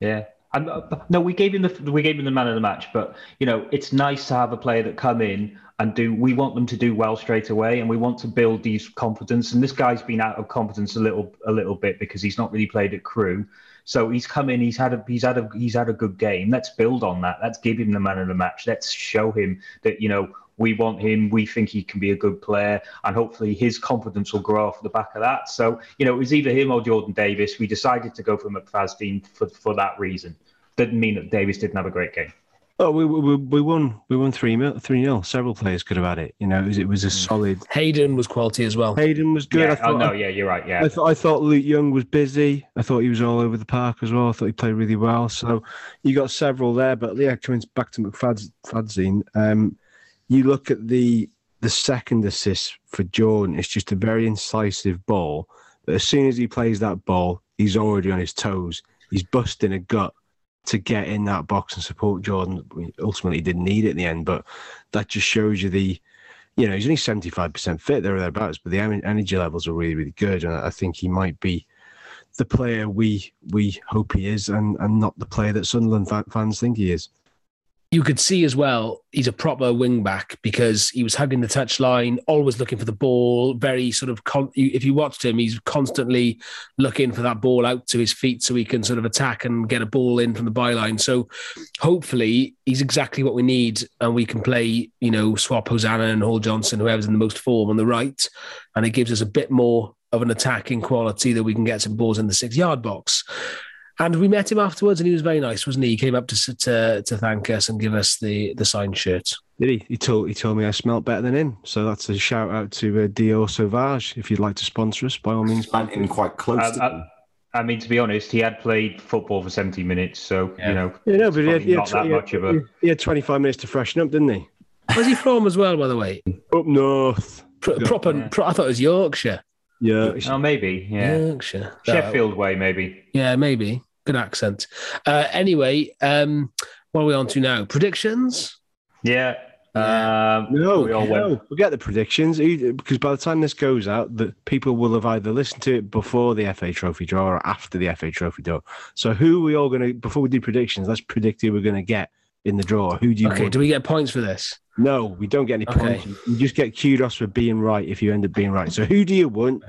C: Yeah. And, uh, no, we gave him the we gave him the man of the match, but you know it's nice to have a player that come in and do. We want them to do well straight away, and we want to build these confidence. And this guy's been out of confidence a little a little bit because he's not really played at Crewe. So he's come in. He's had a he's had a he's had a good game. Let's build on that. Let's give him the man of the match. Let's show him that you know we want him. We think he can be a good player, and hopefully his confidence will grow off the back of that. So you know it was either him or Jordan Davies. We decided to go for McFadzean for for that reason. Didn't mean that Davies didn't have a great game.
H: Oh, we, we, we won. We won three mil, three nil. Several players could have had it. You know, it was, it was a solid.
A: Hayden was quality as well.
H: Hayden was good. I thought,
C: oh no, yeah, you're right. Yeah,
H: I thought I thought Luke Young was busy. I thought he was all over the park as well. I thought he played really well. So you got several there. But yeah, coming back to McFadzean, um, you look at the the second assist for Jordan. It's just a very incisive ball. But as soon as he plays that ball, he's already on his toes. He's busting a gut to get in that box and support Jordan. We ultimately didn't need it in the end, but that just shows you the you know, he's only 75% fit there or thereabouts, but the energy levels are really, really good. And I think he might be the player we we hope he is and, and not the player that Sunderland fans think he is.
A: You could see as well he's a proper wing back because he was hugging the touchline, always looking for the ball. Very sort of con- if you watched him, he's constantly looking for that ball out to his feet so he can sort of attack and get a ball in from the byline. So hopefully he's exactly what we need, and we can play you know swap Hosannah and Hall Johnson, whoever's in the most form on the right, and it gives us a bit more of an attacking quality that we can get some balls in the six yard box. And we met him afterwards, and he was very nice, wasn't he? He came up to to, to thank us and give us the the signed shirt.
H: Did he? He told he told me I smelt better than him. So that's a shout out to uh, Dior Sauvage. If you'd like to sponsor us, by all means.
E: Went in quite close.
C: Um,
E: didn't
C: uh, I mean, to be honest, he had played football for 70 minutes, so
A: Yeah.
C: you know,
H: Yeah, no, but he had, he, had,
C: not that
H: he had-
C: much of a.
H: he had 25 minutes to freshen up, didn't he?
A: Where's he from as well, by the way?
H: Up north.
A: Pro- proper,
C: Yeah.
A: pro- I thought it was Yorkshire.
H: Yeah.
C: Oh, maybe, yeah.
A: Yorkshire. No.
C: Sheffield way, maybe.
A: Yeah, maybe. Good accent. Uh, anyway, um, what are we on to now? Predictions?
C: Yeah. Um,
H: No,
C: we all
H: no,
C: went.
H: forget the predictions because by the time this goes out, the people will have either listened to it before the FA Trophy draw or after the FA Trophy draw. So, who are we all going to? Before we do predictions, let's predict who we're going to get in the draw. Who do you?
A: Okay,
H: want?
A: do we get points for this?
H: No, we don't get any
A: Okay.
H: points. You just get kudos for being right if you end up being right. So, who do you want,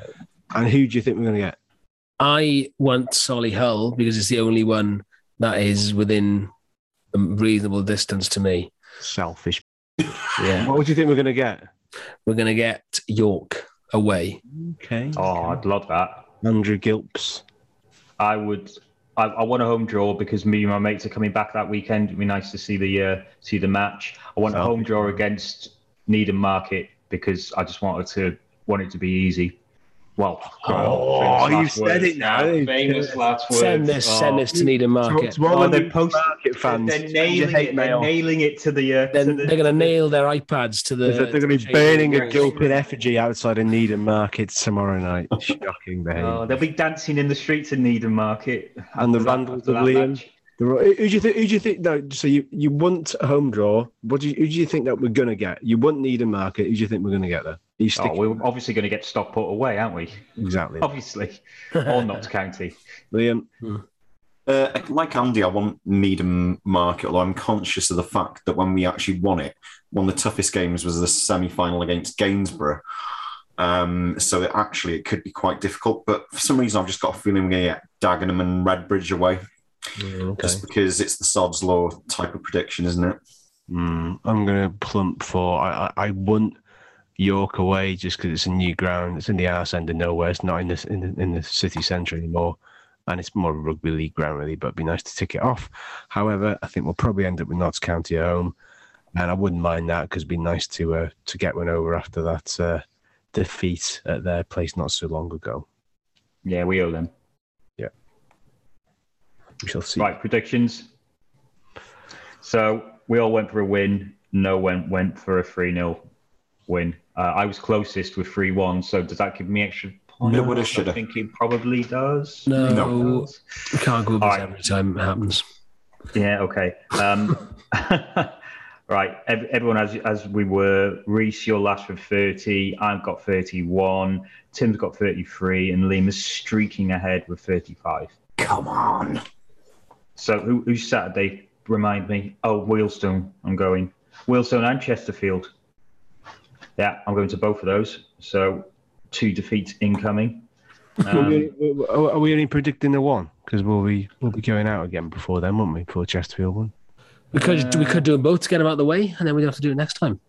H: and who do you think we're going to get?
A: I want Solihull because it's the only one that is within a reasonable distance to me.
H: Selfish.
A: Yeah.
H: What would you think we're going to get?
A: We're going to get York away.
H: Okay.
C: Oh, I'd love that.
H: Andrew Gilps.
C: I would. I, I want a home draw because me and my mates are coming back that weekend. It'd be nice to see the uh, see the match. I want a home draw against Needham Market because I just wanted to want it to be easy. Well,
H: Oh,
C: famous
H: you
C: last
H: said it now.
C: Famous last words.
A: Send this,
C: Oh.
A: send this to Needham Market.
H: To all
C: Oh,
H: the
C: they're post-
H: Market fans.
C: They're nailing
H: hate
C: it. They're nailing it to the. Uh,
A: Then
C: to the
A: they're going to nail their iPads to the.
H: They're, going to be burning a
A: changing
H: Gilpin effigy outside of Needham Market tomorrow night. Shocking behaviour.
C: Oh, they'll be dancing in the streets of Needham Market.
H: and the
C: after that-
H: Randalls of
C: that
H: Liam.
C: match.
H: The- Who do you think? Who do you think? No, so you, you want a home draw? What do you, who do you think that we're going to get? You want Needham Market? Who do you think we're going to get there? Are you
C: Oh, we're obviously going to get Stockport away, aren't we?
H: exactly.
C: Obviously, or Notts County.
H: Liam.
E: Uh, like Andy, I want Needham Market, although I'm conscious of the fact that when we actually won it, one of the toughest games was the semi final against Gainsborough. Um, so it actually it could be quite difficult, but for some reason I've just got a feeling we're going to get Dagenham and Redbridge away,
A: Okay.
E: just because it's the sod's law type of prediction, isn't it?
H: Mm, I'm going to plump for. I, I, I want York away just because it's a new ground. It's in the arse end of nowhere. It's not in the in the, in the city centre anymore, and it's more of a rugby league ground really. But it'd be nice to tick it off. However, I think we'll probably end up with Notts County at home, and I wouldn't mind that because it'd be nice to uh, to get one over after that uh, defeat at their place not so long ago.
C: Yeah, we owe them.
H: Yeah, we shall see.
C: Right, predictions. So we all went for a win. No one went for a 3 0 win. Uh, I was closest with 3 1. So does that give me extra points?
E: No, woulda,
C: I
E: shoulda.
C: think it probably does.
A: No,
E: No.
A: we can't go with
C: All
A: this
C: right.
A: every time it happens.
C: Yeah, okay. Um, right, everyone, as, as we were, Reese, you're last with 30. I've got 31. Tim's got 33. And Liam is streaking ahead with 35.
E: Come on.
C: So who, who's Saturday? Remind me. Oh, Wealdstone. I'm going. Wealdstone and Chesterfield. Yeah, I'm going to both of those. So two defeats incoming.
H: Are
C: Um,
H: we, are are we only predicting the one? Because we'll be we'll be going out again before then, won't we? Before Chesterfield one.
A: We could we could do them both to get them out of the way, and then we'd have to do it next time.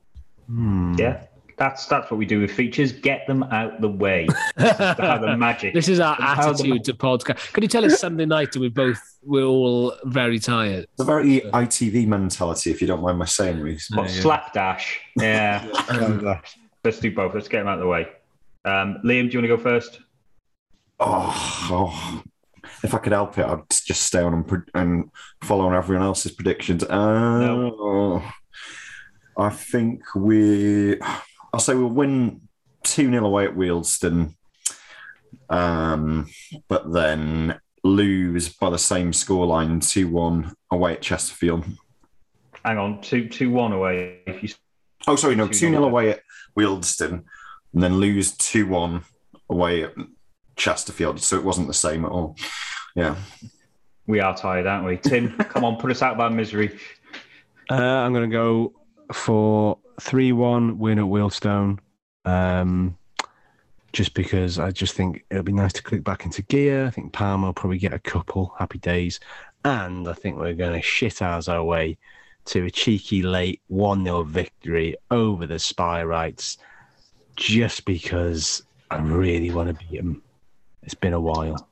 H: Hmm.
C: yeah, that's that's what we do with features. Get them out the way. How the magic.
A: This is our
C: How the
A: attitude to podcast. Could you tell us Sunday night and we both we're all very tired?
E: It's a very ITV mentality, if you don't mind my saying, Reese.
C: What, slapdash. Yeah. Let's do both. Let's get them out of the way. Um, Liam, do you want to go first?
E: Oh, oh. if I could help it, I'd just stay on and, pre- and follow on everyone else's predictions. Uh, I think we, I'll say we'll win 2 0 away at Wealdstone, um, but then lose by the same scoreline 2 1 away at Chesterfield.
C: Hang on, two two one away. If you
E: Oh, sorry, no, 2
C: 2-0
E: 0 away at Wealdstone, and then lose 2 1 away at Chesterfield. So it wasn't the same at all. Yeah.
C: we are tired, aren't we? Tim, come on, put us out of our misery.
H: Uh, I'm going to go for three one win at Wealdstone. Um, just because I just think it'll be nice to click back into gear. I think Palmer will probably get a couple happy days, and I think we're going to shit ours our way to a cheeky late one 0 victory over the Spireites, just because I really want to beat them. It's been a while.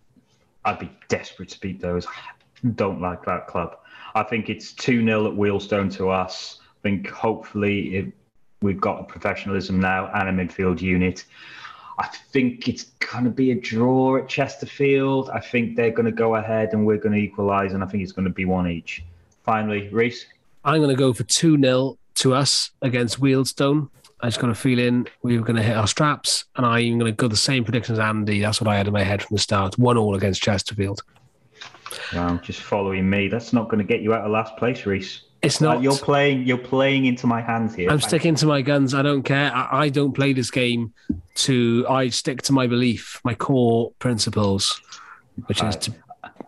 C: I'd be desperate to beat those. I don't like that club. I think it's 2 0 at Wealdstone to us. I think hopefully it, we've got a professionalism now and a midfield unit. I think it's going to be a draw at Chesterfield. I think they're going to go ahead and we're going to equalise, and I think it's going to be one each. Finally, Reese.
A: I'm going to go for 2 0 to us against Wealdstone. I just got a feeling we were going to hit our straps, and I'm going to go the same prediction as Andy. That's what I had in my head from the start. One all against Chesterfield.
C: Wow, just following me. That's not going to get you out of last place, Reese.
A: It's
C: Uh,
A: not.
C: you're playing. You're playing into my hands here.
A: I'm sticking to my guns. I don't care. I, I don't play this game to. I stick to my belief, my core principles, which is to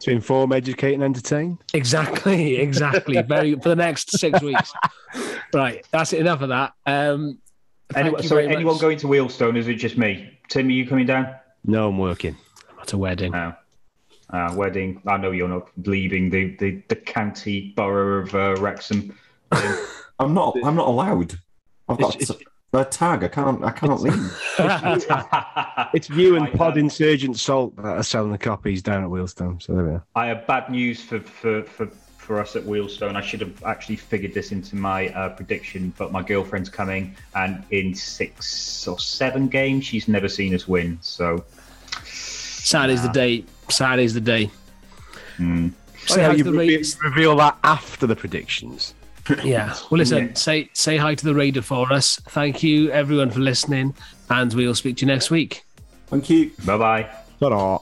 H: To inform, educate, and entertain.
A: exactly, exactly. Very for the next six weeks. Right, that's it. Enough of that. Um, thank
C: Anyone,
A: you
C: sorry, anyone
A: much.
C: going to Wealdstone? Is it just me? Tim, are you coming down?
H: No, I'm working.
A: I'm At a wedding.
C: No. Uh, wedding. I know you're not leaving the, the, the county borough of uh, Wrexham.
E: I'm not. I'm not allowed. I've got
H: It's-
E: a tag. I can't. I can't leave.
H: It's you and
C: I
H: Pod
C: have-
H: Insurgent Salt that are selling the copies down at Wealdstone. So there we are.
C: I have bad news for, for, for, for us at Wealdstone. I should have actually figured this into my uh, prediction, but my girlfriend's coming, and in six or seven games, she's never seen us win. So
A: Saturday's the day. Saturday's the day.
C: hmm.
A: Say hi
H: you
A: to the
H: reveal,
A: Raiders.
H: reveal that after the predictions.
A: Yeah. Well, listen.
C: Yeah.
A: Say say hi to the Raider for us. Thank you everyone for listening, and we'll speak to you next week.
E: Thank you.
C: bye bye.
H: Ta-da.